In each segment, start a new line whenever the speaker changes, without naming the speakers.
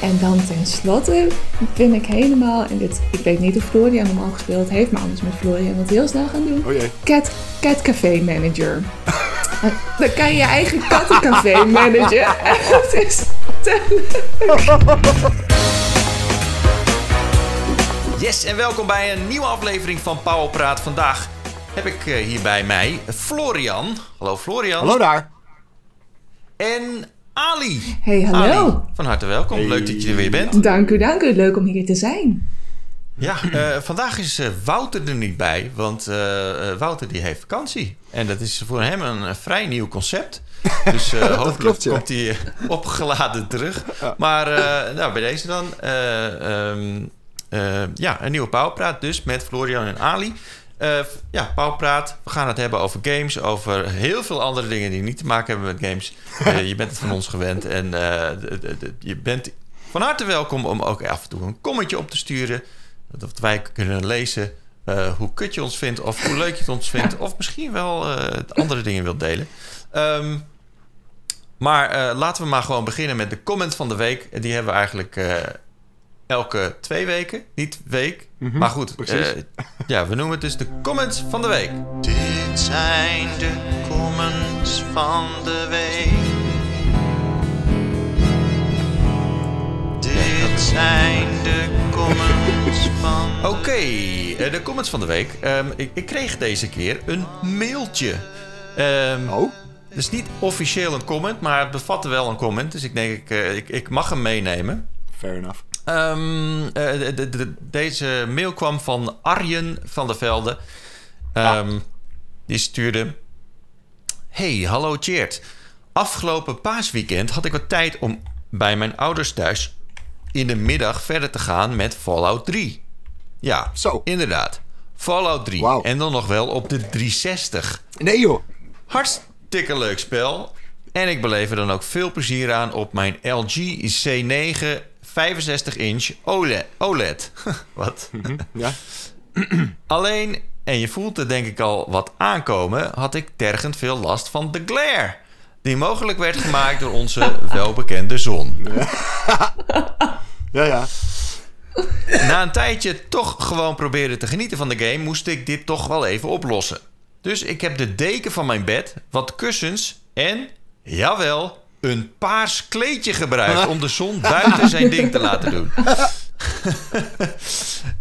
En dan tenslotte ben ik helemaal, en dit, ik weet niet of Florian hem al gespeeld heeft, maar anders moet Florian het heel snel gaan doen.
Oh jee.
Cat, cat Café Manager. Dan kan je je eigen kattencafé managen. Het is
Yes, en welkom bij een nieuwe aflevering van Pauw Praat. Vandaag heb ik eh, hier bij mij Florian. Hallo Florian.
Hallo daar.
En Ali.
Hey, hallo.
Ali, van harte welkom.
Hey.
Leuk dat je er weer bent.
Dank u, dank u. Leuk om hier te zijn.
Ja, eh, vandaag is eh, Wouter er niet bij, want eh, Wouter die heeft vakantie. En dat is voor hem een, vrij nieuw concept. Dus hopelijk
klopt, ja.
komt hij opgeladen terug. Maar nou, bij deze dan. eh, ehm, eh, ja, een nieuwe Pauwpraat dus met Florian en Ali. Eh, ja, Pauwpraat. We gaan het hebben over games, over heel veel andere dingen die niet te maken hebben met games. Eh, je bent het van ons gewend en eh, je bent van harte welkom om ook af en toe een commentje op te sturen. Dat wij kunnen lezen hoe kut je ons vindt of hoe leuk je het ons vindt. Of misschien wel andere dingen wilt delen. Ehm, maar laten we maar gewoon beginnen met de comment van de week. Die hebben we eigenlijk elke twee weken. Niet week, maar goed.
precies.
eh, ja, we noemen het dus de comments van de week. Dit zijn de comments van de week. Dit zijn de comments van Oké, eh, de comments van de week. Ehm, ik, ik kreeg deze keer een mailtje. Ehm,
Oh?
het is niet officieel een comment, maar het bevatte wel een comment. Dus ik denk, ik, eh, ik, ik mag hem meenemen.
Fair enough.
Ehm, eh, de- de- de- deze mail kwam van Arjen van der Velde. Ehm, Die stuurde... Hey, hallo Cheert. Afgelopen paasweekend had ik wat tijd om bij mijn ouders thuis... in de middag verder te gaan met Fallout 3. Ja,
Zo.
inderdaad. Fallout 3.
Wauw.
En dan nog wel op de 360.
Nee joh.
Hartstikke leuk spel. En ik beleef er dan ook veel plezier aan op mijn LG C9 65 inch OLED. OLED. Wat?
Ja.
Alleen, en je voelt er denk ik al wat aankomen, had ik tergend veel last van de glare. Die mogelijk werd gemaakt door onze welbekende zon.
Ja, ja.
Na een tijdje toch gewoon proberen te genieten van de game, moest ik dit toch wel even oplossen. Dus ik heb de deken van mijn bed, wat kussens en, jawel, een paars kleedje gebruikt om de zon buiten zijn ding te laten doen.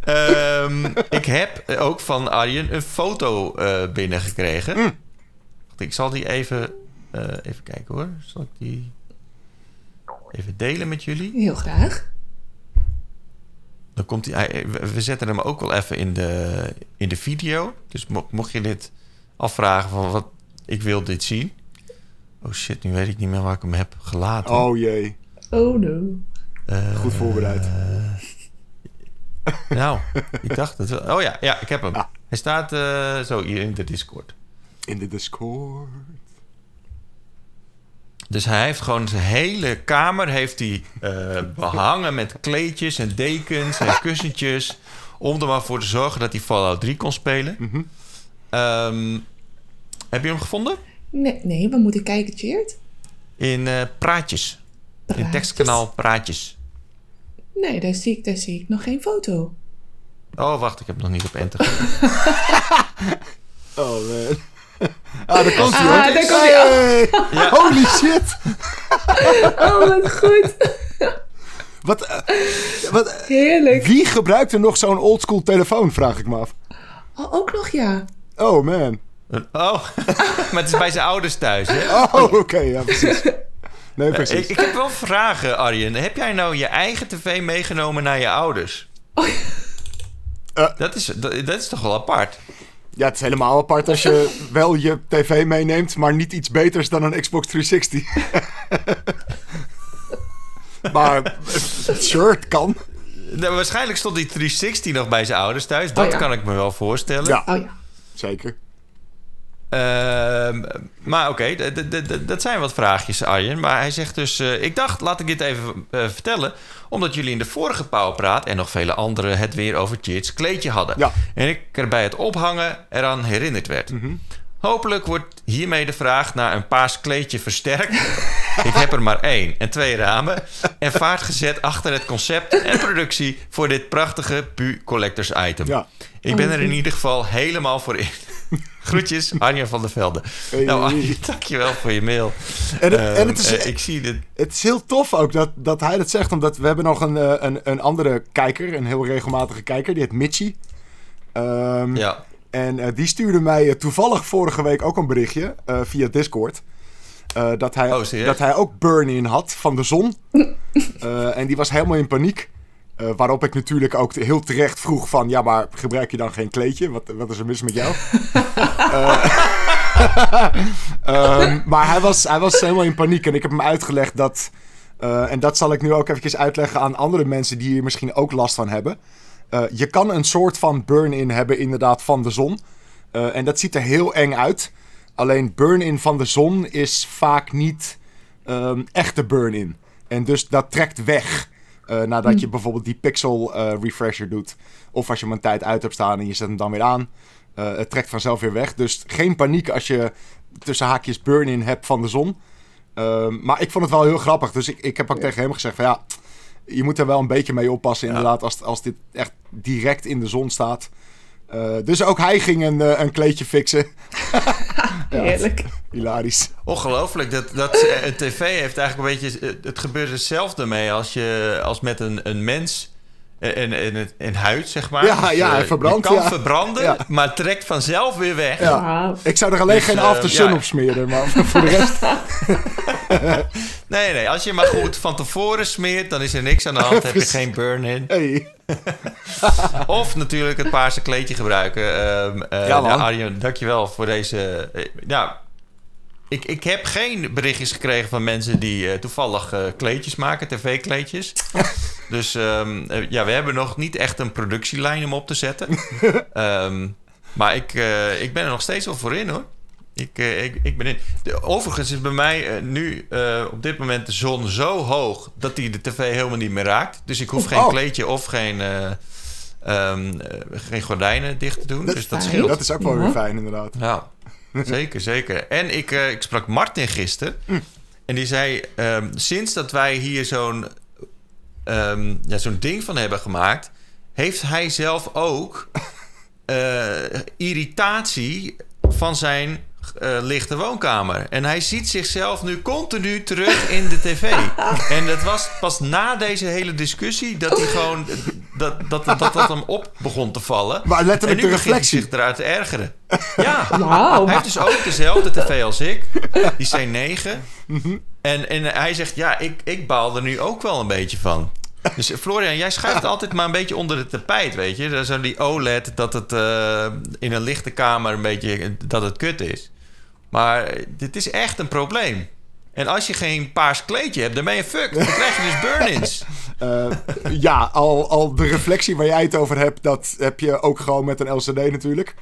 Ehm, ik heb ook van Arjen een foto eh, binnengekregen. Wacht, Ik zal die even, eh, even kijken hoor. Zal ik die even delen met jullie?
Heel graag.
Dan komt hij. we- zetten hem ook wel even in de, in de video. Dus mo- mocht je dit afvragen van wat ik wil dit zien. Oh shit, nu weet ik niet meer waar ik hem heb gelaten.
Oh jee.
Oh no.
Eh,
Goed voorbereid.
Nou, ik dacht het wel. Oh ja, ja, ik heb hem.
Ah.
Hij staat eh, zo hier in de Discord.
In de Discord.
Dus hij heeft gewoon zijn hele kamer heeft hij, eh, behangen met kleedjes en dekens en kussentjes. Om er maar voor te zorgen dat hij Fallout 3 kon spelen.
Mhm.
Ehm, heb je hem gevonden?
Nee, nee, waar moet ik kijken, Cheert?
In eh, Praatjes. In
Praatjes?
het tekstkanaal Praatjes.
Nee, daar zie, ik, daar zie ik nog geen foto.
Oh, wacht, ik heb nog niet op enter gedrukt.
Oh man. Ah, daar komt hij
Ah, daar komt hij.
Hey! Holy shit.
Oh, wat goed.
Wat, eh, wat, eh,
Heerlijk.
wie gebruikt er nog zo'n oldschool telefoon, vraag ik me af.
Oh, ook nog ja.
Oh man.
Oh, maar het is bij zijn ouders thuis, hè?
Oh, oké, ja, precies. Nee,
Ik,
precies.
ik heb wel vragen, Arjen. Heb jij nou je eigen tv meegenomen naar je ouders?
Eh.
dat, is, dat, dat is toch wel apart?
Ja, het is helemaal apart als je wel je tv meeneemt, maar niet iets beters dan een Xbox 360. maar, eh, sure, het kan.
Nou, waarschijnlijk stond die 360 nog bij zijn ouders thuis. Dat
Oh ja.
kan ik me wel voorstellen.
Ja,
Oh ja.
zeker.
Ehm, maar oké, dat zijn wat vraagjes, Arjen. Maar hij zegt dus... eh, ik dacht, laat ik dit even eh, vertellen... omdat jullie in de vorige Pauwpraat... en nog vele anderen het weer over Cheats kleedje hadden.
Ja.
En ik er bij het ophangen eraan herinnerd werd.
Mhm.
Hopelijk wordt hiermee de vraag naar een paars kleedje versterkt... Ik heb er maar één en twee ramen. En vaart gezet achter het concept en productie voor dit prachtige Pu Collectors item.
Ja.
Ik ben er in ieder geval helemaal voor in. Groetjes, Arjen van der Velde.
Hey.
Nou, Arjen, dankjewel voor je mail.
En het- en
Ehm,
het is-
eh, ik zie dit.
Het is heel tof ook dat, dat hij dat zegt, omdat we hebben nog een, eh, een, een andere kijker, een heel regelmatige kijker, die heet Mitchie. Ehm,
Ja.
En eh, die stuurde mij toevallig vorige week ook een berichtje via Discord. dat, hij,
Oh,
dat hij ook burn-in had van de zon. En die was helemaal in paniek. Eh, waarop ik natuurlijk ook heel terecht vroeg van... Ja, maar gebruik je dan geen kleedje? Wat, wat is er mis met jou? Eh, ehm, maar hij was, hij was helemaal in paniek. En ik heb hem uitgelegd dat... eh, en dat zal ik nu ook eventjes uitleggen aan andere mensen... die hier misschien ook last van hebben. Je kan een soort van burn-in hebben inderdaad van de zon. En dat ziet er heel eng uit. Alleen burn-in van de zon is vaak niet ehm, echte burn-in. En dus dat trekt weg. Eh, nadat je bijvoorbeeld die pixel eh, refresher doet. Of als je hem een tijd uit hebt staan en je zet hem dan weer aan. Eh, het trekt vanzelf weer weg. Dus geen paniek als je tussen haakjes burn-in hebt van de zon. Ehm, maar ik vond het wel heel grappig. Dus ik, ik heb ook tegen hem gezegd van ja... Je moet er wel een beetje mee oppassen inderdaad als, als dit echt direct in de zon staat. Dus ook hij ging een, een kleedje fixen.
Heerlijk.
Hilarisch.
Ongelooflijk. Dat, dat, eh, een tv heeft eigenlijk een beetje... eh, Het gebeurt hetzelfde mee als, je, als met een, een mens... En, en, huid, zeg maar.
Ja, ja, hij
eh, kan
ja.
verbranden,
Ja.
maar trekt vanzelf weer weg.
Ja. Ik zou er alleen
Dus,
geen
eh,
after sun
ja.
op smeren, maar voor de rest...
Nee, nee. Als je maar goed van tevoren smeert, dan is er niks aan de hand. heb je geen burn-in.
Hey.
Of natuurlijk het paarse kleedje gebruiken. Ehm eh,
Ja, man.
nou, Arjen, dankjewel voor deze... nou, ik, ik heb geen berichtjes gekregen van mensen die eh, toevallig eh, kleedjes maken, tv-kleedjes. dus ehm, eh, ja, we hebben nog niet echt een productielijn om op te zetten. Ehm, maar ik, eh, ik ben er nog steeds wel voor in, hoor. Ik, ik, ik ben in. De, overigens is bij mij nu eh, op dit moment de zon zo hoog dat die de tv helemaal niet meer raakt. Dus ik hoef geen
Oh.
kleedje of geen, eh, ehm, eh, geen gordijnen dicht te doen.
Dat-
dus dat scheelt.
Dat is ook wel weer
Ja.
fijn, inderdaad.
Ja, zeker, zeker. En ik, eh, ik sprak Martin gisteren. En die zei, ehm, sinds dat wij hier zo'n ehm, ja, zo'n ding van hebben gemaakt... heeft hij zelf ook eh, irritatie van zijn eh, lichte woonkamer. En hij ziet zichzelf nu continu terug in de tv. En het was pas na deze hele discussie dat hij gewoon... dat dat, dat, dat, dat hem op begon te vallen.
Maar letterlijk
en nu
de
begint hij
reflectie.
zich eruit te ergeren. Ja, hij heeft dus ook dezelfde tv als ik. Die C9.
Mhm.
En, en hij zegt, ja, ik, ik baal er nu ook wel een beetje van. Dus Florian, jij schuift altijd maar een beetje onder het tapijt, weet je. Dat zo die OLED, dat het eh, in een lichte kamer een beetje, dat het kut is. Maar dit is echt een probleem. En als je geen paars kleedje hebt, dan ben je fucked. Dan krijg je dus burn-ins.
Eh, ja, al, al de reflectie waar jij het over hebt, dat heb je ook gewoon met een LCD natuurlijk.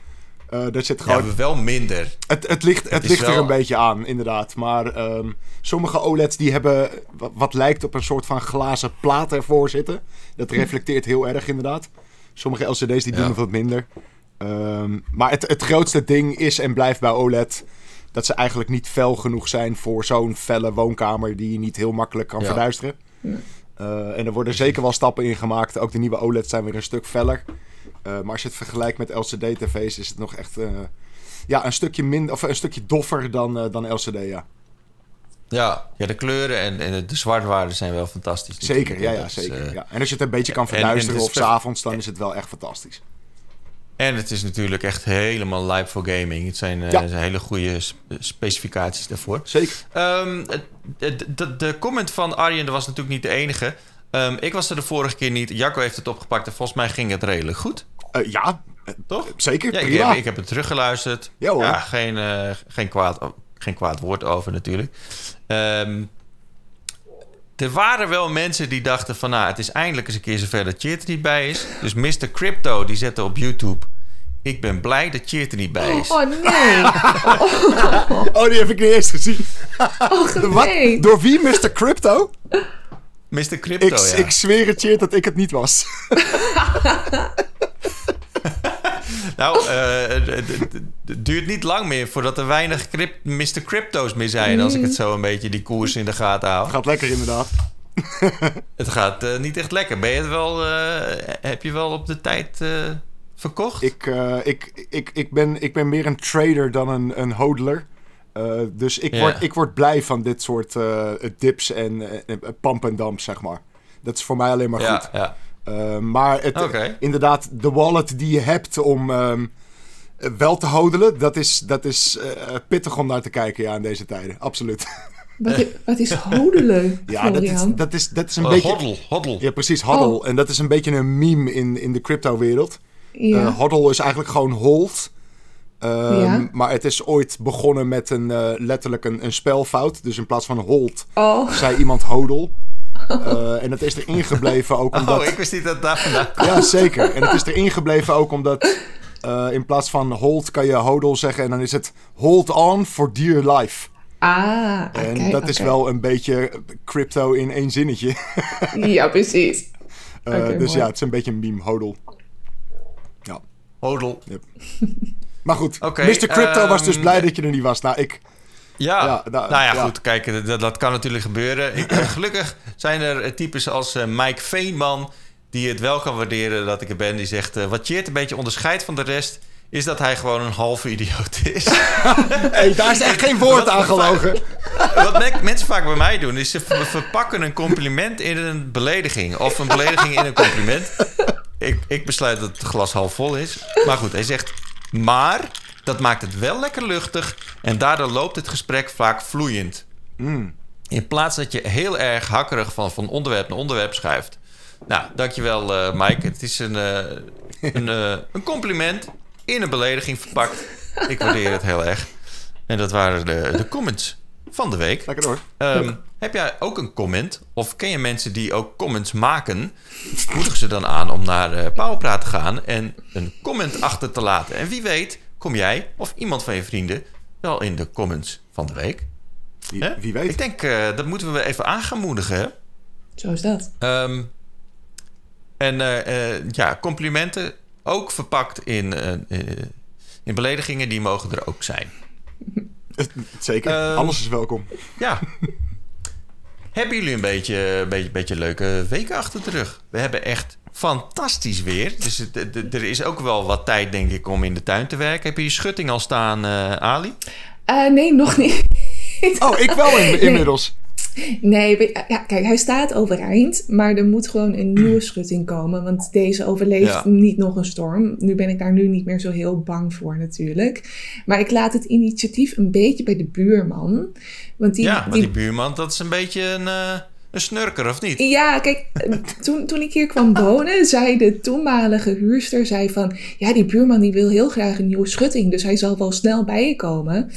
Eh dat zit
Ja,
gewoon...
maar wel minder.
Het, het ligt, het ligt er een beetje aan, inderdaad. Maar ehm, sommige OLED's die hebben wat, wat lijkt op een soort van glazen plaat ervoor zitten. Dat reflecteert heel erg, inderdaad. Sommige LCD's die doen
Ja.
het wat minder. Ehm, maar het, het grootste ding is en blijft bij OLED... dat ze eigenlijk niet fel genoeg zijn voor zo'n felle woonkamer... die je niet heel makkelijk kan
Ja.
verduisteren. Eh, en er worden zeker wel stappen in gemaakt. Ook de nieuwe OLED's zijn weer een stuk feller. Eh, maar als je het vergelijkt met LCD-tv's is het nog echt... eh, ja, een stukje minder of een stukje doffer dan, eh, dan LCD, ja.
Ja, ja de kleuren en, en de zwartwaarden zijn wel fantastisch.
Zeker, ja, ja,
is,
zeker. ja. En als je het een beetje kan
en- en
verduisteren
het
of
is-
s'avonds, dan is het wel echt fantastisch.
En het is natuurlijk echt helemaal live voor gaming. Het zijn, eh,
Ja.
zijn hele goede sp- specificaties daarvoor.
Zeker.
Ehm, de, de, de comment van Arjen was natuurlijk niet de enige. Ehm, ik was er de vorige keer niet. Jacco heeft het opgepakt en volgens mij ging het redelijk goed.
Eh, ja,
Toch?
zeker.
Ja, ik, heb, ik heb het teruggeluisterd.
Ja, hoor.
geen, eh, geen, kwaad, geen kwaad woord over natuurlijk. Ehm, er waren wel mensen die dachten van... Nou, het is eindelijk eens een keer zover dat Chit er niet bij is. Dus Mr. Crypto die zette op YouTube... Ik ben blij dat Chit er niet bij is.
Oh nee.
Oh, die heb ik niet eens gezien.
Oh
Wat? Door wie, Mr. Crypto?
Mr. Crypto,
Ik,
ja.
ik zweer het je dat ik het niet was.
Nou, eh, het- het duurt niet lang meer voordat er weinig Mr. Crypto's meer zijn. Als ik het zo een beetje die koers in de gaten hou.
Gaat lekker inderdaad.
Het gaat eh, niet echt lekker. Ben je het wel, eh, heb je wel op de tijd eh, verkocht?
Ik, eh, ik, ik, ik, ben, ik ben meer een trader dan een, een hodler. Eh, dus ik,
Ja.
word, ik word blij van dit soort eh, dips en uh, pump en dumps, zeg maar. Dat is voor mij alleen maar
ja,
goed.
ja.
Uh, maar het, inderdaad, de wallet die je hebt om ehm, wel te hodelen, dat is, dat is eh, pittig om naar te kijken ja, in deze tijden. Absoluut.
Wat, is hodelen,
ja, dat is, dat is, dat is een
Eh,
beetje...
Hoddle, hoddle.
Ja, precies, hodl.
Oh.
En dat is een beetje een meme in, in de crypto-wereld.
Ja.
Eh, hodl is eigenlijk gewoon hold. Ehm,
Ja.
Maar het is ooit begonnen met een, eh, letterlijk een, een spelfout. Dus in plaats van hold,
oh,
zei iemand hodel. Eh, en dat is erin gebleven ook omdat...
Oh, ik wist niet dat het daar vandaan kwam.
Ja, zeker. En het is erin gebleven ook omdat... eh, in plaats van hold kan je hodel zeggen. En dan is het hold on for dear life.
ah,
En
oké,
dat is wel een beetje crypto in één zinnetje.
Ja, precies.
Eh, dus
mooi.
ja, het is een beetje een meme, hodel. Ja.
Hodel.
Maar goed,
Oké,
Mr. Crypto was dus
ehm,
blij dat je er niet was. Nou, ik...
Ja,
Ja, nou,
nou ja,
ja.
goed. Kijk, dat, dat kan natuurlijk gebeuren. Ik, gelukkig zijn er eh, types als eh, Mike Veenman... die het wel kan waarderen dat ik er ben. Die zegt, eh, wat Cheert een beetje onderscheidt van de rest... is dat hij gewoon een halve idioot is.
Hey, daar is echt geen woord aan gelogen.
wat me- mensen vaak bij mij doen... is ze ver- verpakken een compliment in een belediging. Of een belediging in een compliment. Ik, ik besluit dat het glas half vol is. Maar goed, hij zegt... maar dat maakt het wel lekker luchtig... en daardoor loopt het gesprek vaak vloeiend.
Mm.
In plaats dat je heel erg hakkerig van, van onderwerp naar onderwerp schuift. Nou, dankjewel eh Mike. Het is een, eh, een, eh, een compliment in een belediging verpakt. Ik waardeer het heel erg. En dat waren de, de comments van de week.
Lekker hoor.
Ehm, heb jij ook een comment? Of ken je mensen die ook comments maken? Moedig ze dan aan om naar eh Powerpraat te gaan en een comment achter te laten. En wie weet, kom jij of iemand van je vrienden wel in de comments van de week.
Wie, wie weet.
Ik denk, eh, dat moeten we even aan gaan moedigen. Hè?
Zo is dat.
Ehm, en eh, eh, ja, complimenten ook verpakt in, in beledigingen, die mogen er ook zijn.
Zeker.
Ehm,
Alles is welkom.
Ja. hebben jullie een beetje, een beetje, beetje leuke weken achter de rug? We hebben echt fantastisch weer. Dus er is ook wel wat tijd, denk ik, om in de tuin te werken. Heb je je schutting al staan, eh, Ali?
Eh, nee, nog niet.
Oh, ik wel in, inmiddels.
Nee, ja, kijk, hij staat overeind, maar er moet gewoon een nieuwe schutting komen, want deze overleeft
Ja.
niet nog een storm. Nu ben ik daar nu niet meer zo heel bang voor natuurlijk. Maar ik laat het initiatief een beetje bij de buurman. Want die,
ja, maar
die,
die buurman, dat is een beetje een, eh, een snurker, of niet?
Ja, kijk, toen, toen ik hier kwam wonen, zei de toenmalige huurster zei van... Ja, die buurman die wil heel graag een nieuwe schutting, dus hij zal wel snel bij je komen.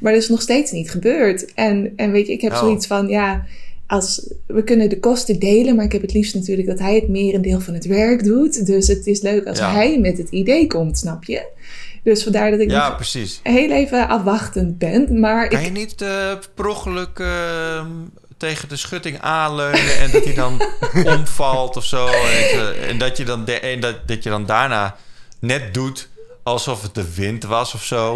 Maar dat is nog steeds niet gebeurd. En, en weet je, ik heb
Oh.
zoiets van, ja, als, we kunnen de kosten delen... maar ik heb het liefst natuurlijk dat hij het merendeel van het werk doet. Dus het is leuk als
Ja.
hij met het idee komt, snap je? Dus vandaar dat ik
Ja,
nog
precies.
heel even afwachtend ben. Maar
Kan
ik,
je niet eh per ongeluk eh, tegen de schutting aanleunen en dat hij dan omvalt of zo? En, dat je- en dat, je dan de- en dat, dat je dan daarna net doet alsof het de wind was of zo.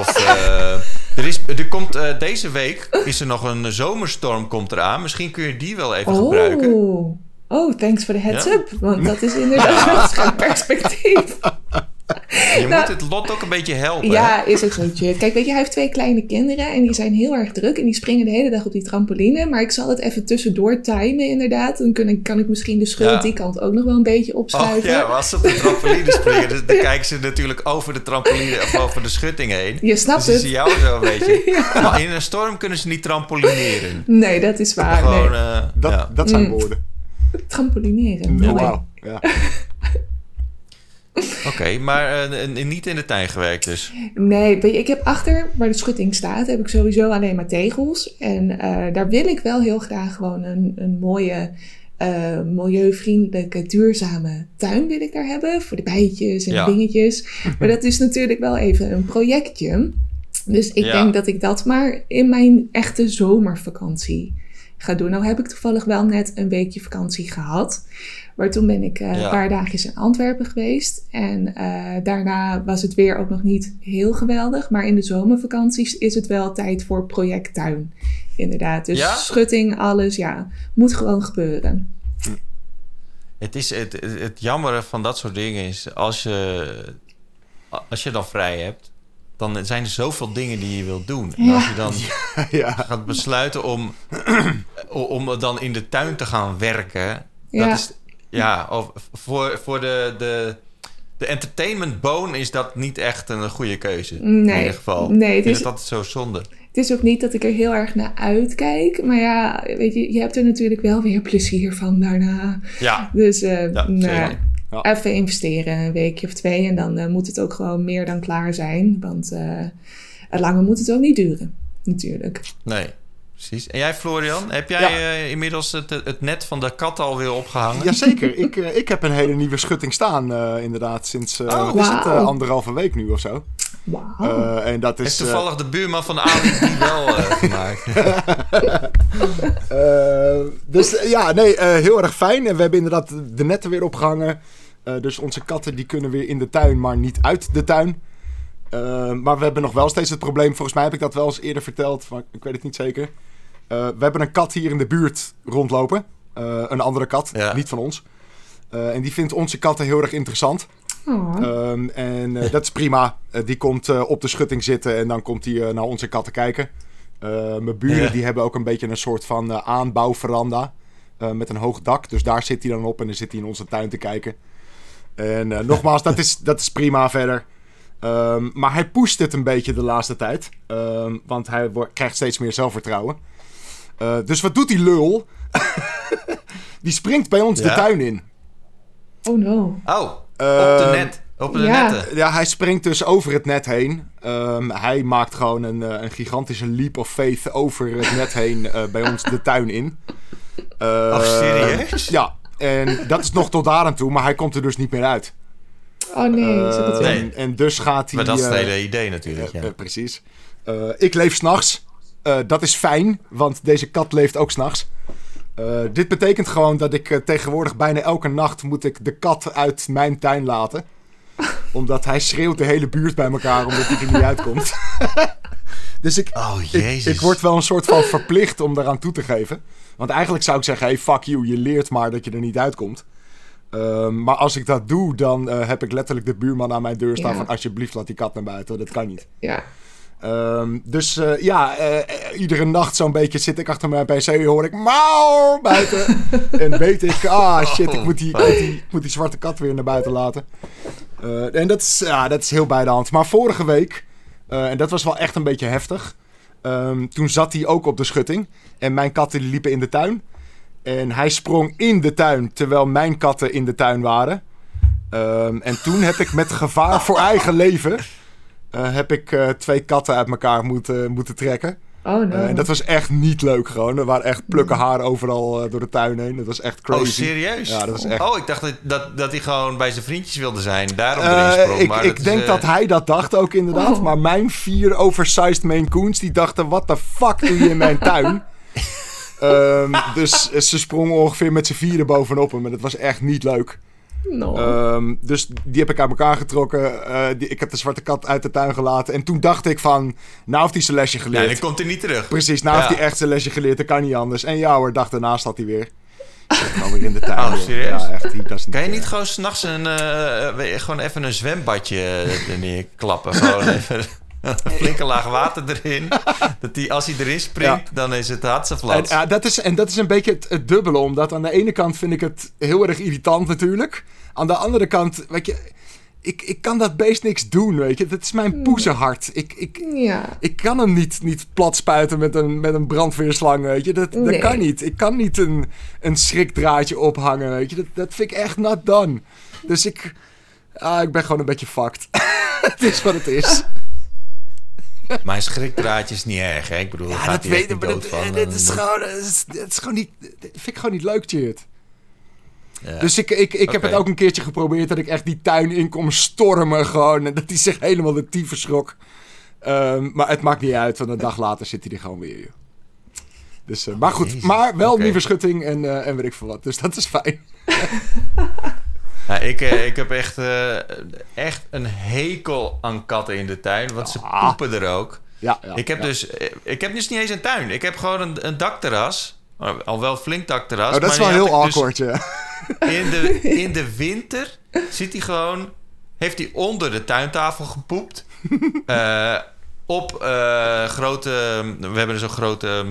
Of eh, er is, er komt, eh, deze week is er nog een zomerstorm komt eraan. Misschien kun je die wel even gebruiken.
Oh. Oh, thanks voor de heads
Ja.
up. Want dat is inderdaad een perspectief.
Je
Nou,
moet het lot ook een beetje helpen. hè?
Ja, is ook zo. Kijk, weet je, hij heeft twee kleine kinderen en die zijn heel erg druk en die springen de hele dag op die trampoline. Maar ik zal het even tussendoor timen, inderdaad. Dan kan ik, kan ik misschien de schuld
Ja.
die kant ook nog wel een beetje
Oh
opschuiven.
ja, maar als ze op de trampoline springen, dus dan kijken ze natuurlijk over de trampoline of over de schutting heen.
Je snapt
Dus
het.
je jou zo een beetje. Maar in een storm kunnen ze niet trampolineren.
Nee, dat is waar.
Gewoon,
Nee.
eh,
Dat,
ja.
dat zijn
Mm.
woorden.
Trampolineren.
Oh,
Mooi.
wauw. Ja.
Oké, maar eh, niet in de tuin gewerkt dus.
Nee, weet je, ik heb achter waar de schutting staat, heb ik sowieso alleen maar tegels. En eh, daar wil ik wel heel graag gewoon een, een mooie, eh, milieuvriendelijke, duurzame tuin wil ik daar hebben. Voor de bijtjes en
Ja.
dingetjes. Maar dat is natuurlijk wel even een projectje. Dus ik
Ja.
denk dat ik dat maar in mijn echte zomervakantie ga doen. Nou heb ik toevallig wel net een weekje vakantie gehad. Maar toen ben ik eh,
Ja.
een paar dagjes in Antwerpen geweest. En eh, daarna was het weer ook nog niet heel geweldig. Maar in de zomervakanties is het wel tijd voor project tuin. Inderdaad. Dus
Ja?
schutting, alles, ja. Moet gewoon gebeuren.
Het, is het, het, het jammere van dat soort dingen is... Als je, als je dan vrij hebt... dan zijn er zoveel dingen die je wilt doen. En
Ja.
als je dan
ja.
gaat besluiten om, om dan in de tuin te gaan werken...
Ja.
Dat is, ja, of voor, voor de, de, de entertainment bone is dat niet echt een goede keuze. in
Nee.
ieder geval.
Nee, het is-
het altijd zo zonde.
Het is ook niet dat ik er heel erg naar uitkijk. Maar ja, weet je, je hebt er natuurlijk wel weer plezier van daarna.
Ja,
Dus eh,
Ja,
nou.
Ja.
even investeren, een weekje of twee. En dan eh, moet het ook gewoon meer dan klaar zijn. Want eh langer moet het ook niet duren, natuurlijk.
nee. Precies. En jij, Florian, heb jij
Ja.
eh, inmiddels het, het net van de kat alweer opgehangen?
Jazeker, ik, eh, ik heb een hele nieuwe schutting staan, eh, inderdaad, sinds eh,
Oh,
is het, anderhalve week nu of zo.
Wauw.
Eh, en dat
Heeft
is. eh,
toevallig de buurman van Ali die wel eh, gemaakt.
eh, dus ja, nee, eh, heel erg fijn. En we hebben inderdaad de netten weer opgehangen. Eh, dus onze katten die kunnen weer in de tuin, maar niet uit de tuin. Eh, maar we hebben nog wel steeds het probleem. Volgens mij heb ik dat wel eens eerder verteld, maar ik weet het niet zeker. Eh, we hebben een kat hier in de buurt rondlopen. Eh, een andere kat,
Ja.
niet van ons. Eh, en die vindt onze katten heel erg interessant.
Oh.
Ehm, en eh, dat is prima. Die komt eh, op de schutting zitten en dan komt hij eh, naar onze katten kijken. Eh, mijn buren
Ja.
die hebben ook een beetje een soort van eh, aanbouwveranda. eh, met een hoog dak. Dus daar zit hij dan op en dan zit hij in onze tuin te kijken. En eh, nogmaals, dat is, dat is prima verder. Ehm, maar hij pusht het een beetje de laatste tijd. Ehm, want hij wordt- krijgt steeds meer zelfvertrouwen. Eh, dus wat doet die lul? die springt bij ons de tuin in.
oh no.
Oh, op de
Ehm,
net. Op de
ja.
netten.
Ja, hij springt dus over het net heen. Ehm, hij maakt gewoon een, eh, een gigantische leap of faith over het net heen eh, bij ons de tuin in. Eh,
Oh, serieus?
Ja, en dat is nog tot daar aan toe, maar hij komt er dus niet meer uit.
Oh nee. dat het?
Nee.
En dus gaat hij...
Maar dat is het hele idee natuurlijk. Ja.
precies. Eh, ik leef s'nachts. Eh dat is fijn, want deze kat leeft ook s'nachts. Eh dit betekent gewoon dat ik eh, tegenwoordig bijna elke nacht moet ik de kat uit mijn tuin laten. Omdat hij schreeuwt de hele buurt bij elkaar omdat hij er niet uitkomt. dus ik,
Oh, jezus.
ik word wel een soort van verplicht om daaraan toe te geven. Want eigenlijk zou ik zeggen, hey, fuck you, je leert maar dat je er niet uitkomt. Ehm, maar als ik dat doe, dan heb ik letterlijk de buurman aan mijn deur staan
Ja.
van... alsjeblieft, laat die kat naar buiten, dat kan niet.
Ja.
Ehm, dus eh, ja, eh, iedere nacht zo'n beetje zit ik achter mijn pc en hoor ik mauw buiten. en weet ik, ah shit, ik moet die, ik moet die, ik moet die zwarte kat weer naar buiten laten. Eh, en dat is, ja, dat is heel bij de hand. Maar vorige week, en dat was wel echt een beetje heftig. ehm, toen zat hij ook op de schutting. En mijn katten liepen in de tuin. En hij sprong in de tuin terwijl mijn katten in de tuin waren. Ehm, en toen heb ik met gevaar voor eigen leven... eh, heb ik eh, twee katten uit elkaar moeten, moeten trekken.
Oh no.
Eh, en dat was echt niet leuk gewoon. Er waren echt plukken haar overal door de tuin heen. Dat was echt crazy.
Oh, serieus?
Ja, dat was echt...
Oh, ik dacht dat, dat, dat hij gewoon bij zijn vriendjes wilde zijn. Daarom erin sprong.
ik
maar
ik denk dat hij dat dacht ook inderdaad.
Oh.
Maar mijn vier oversized Maine Coons... die dachten, wat de fuck doe je in mijn tuin? Ehm, dus ze sprongen ongeveer met z'n vieren bovenop hem. En dat was echt niet leuk.
No.
Ehm, dus die heb ik uit elkaar getrokken. Eh, die, ik heb de zwarte kat uit de tuin gelaten. En toen dacht ik van, nou heeft hij zijn lesje
Nee,
geleerd.
dan komt hij niet terug.
Precies, nou
Ja.
heeft hij echt zijn lesje geleerd. Dat kan niet anders. En ja hoor, dag daarna staat hij weer. Gewoon weer in de tuin.
Oh, serieus?
Ja, echt.
Kan je niet gewoon s'nachts een, eh, gewoon even een zwembadje eh, er neerklappen? Gewoon even flinke laag water erin. Dat die, als hij erin springt, dan is het hartstikke
ja, dat is, en dat is een beetje het, het dubbele. Omdat aan de ene kant vind ik het heel erg irritant natuurlijk. Aan de andere kant, weet je... Ik, ik kan dat beest niks doen, weet je. Dat is mijn poezenhart. Ik, ik,
ja.
ik kan hem niet, niet plat spuiten met een, met een brandweerslang, weet je. Dat, dat
Nee.
kan niet. Ik kan niet een, een schrikdraadje ophangen, weet je. Dat, dat vind ik echt not done. Dus ik... Ah, ik ben gewoon een beetje fucked. het is wat het is.
Maar een schrikdraadje is niet erg, hè? Ik bedoel,
Ja,
gaat
dat weet ik. dat,
van.
dit is gewoon... Dat is, dat is gewoon niet... Dat vind ik gewoon niet leuk, Cheert.
Ja.
Dus ik, ik, ik heb het ook een keertje geprobeerd dat ik echt die tuin in kom stormen gewoon. En dat hij zich helemaal de tyfus schrok. Ehm, maar het maakt niet uit, want een dag later zit hij er gewoon weer. joh. Dus, uh, maar goed,
Jezus.
maar wel
Oké.
nieuwe schutting en, eh, en weet ik veel wat. Dus dat is fijn.
Ja, ik, eh, ik heb echt, eh, echt een hekel aan katten in de tuin, want ze
Ah.
poepen er ook.
Ja, ja,
ik, heb
ja.
dus, eh, ik heb dus niet eens een tuin. Ik heb gewoon een, een dakterras. Maar Al wel flink dakterras.
Oh, dat is wel heel
dus
awkward, ja.
in, de, in de winter zit hij gewoon... Heeft hij onder de tuintafel gepoept. Eh, op grote... We hebben zo'n grote...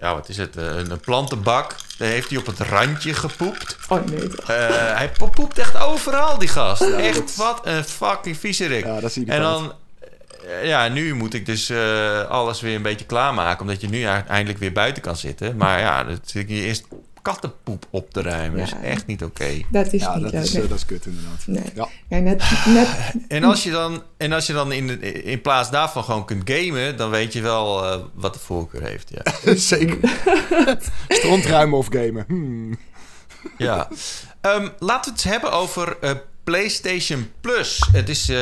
Ja, wat is het? eh, Een plantenbak. Daar heeft hij op het randje gepoept.
Oh nee, toch.
Eh, hij po- poept echt overal, die gast.
dat
echt, wat een fucking viezerik.
Ja, dat zie je
en dan... eh, Ja, nu moet ik dus alles weer een beetje klaarmaken. Omdat je nu eindelijk weer buiten kan zitten. Maar ja, dan zit ik hier eerst kattenpoep op te ruimen.
Ja.
is echt niet oké.
Dat is
Ja,
niet
dat
leuk.
is,
nee.
eh, dat is kut inderdaad.
Nee.
Ja.
Ja, net, net,
En als je dan, en als je dan in, de- in plaats daarvan gewoon kunt gamen... dan weet je wel eh, wat de voorkeur heeft. Ja.
Zeker. Strontruimen of gamen. Hmm.
Ja. Ehm, laten we het hebben over eh, PlayStation Plus. Het is eh,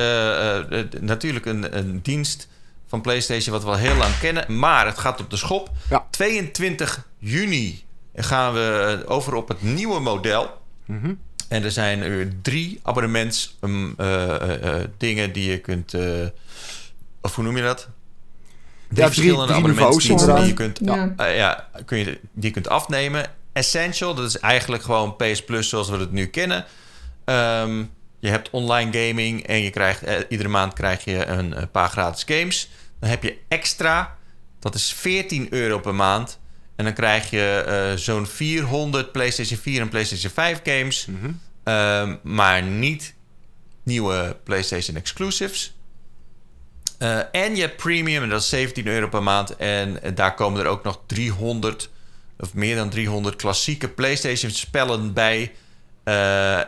eh, eh, natuurlijk een, een dienst van PlayStation wat we al heel lang kennen. Maar het gaat op de schop.
Ja.
22 juni gaan we eh, over op het nieuwe model.
Mhm.
En er zijn er drie abonnements um, eh, eh, eh, dingen die je kunt... eh, of hoe noem je dat? Drie
drie-
verschillende
drie
abonnementsdiensten die je kunt
Ja.
ja, kun je, die je kunt afnemen. Essential, dat is eigenlijk gewoon PS Plus zoals we het nu kennen. Ehm, je hebt online gaming en je krijgt, eh, iedere maand krijg je een, paar gratis games. Dan heb je extra, dat is 14 euro per maand. En dan krijg je eh, zo'n 400 PlayStation 4 en PlayStation 5 games.
Mhm.
Ehm, maar niet nieuwe PlayStation exclusives. Eh, en je hebt premium, en dat is 17 euro per maand. En eh, daar komen er ook nog 300, of meer dan 300 klassieke PlayStation spellen bij.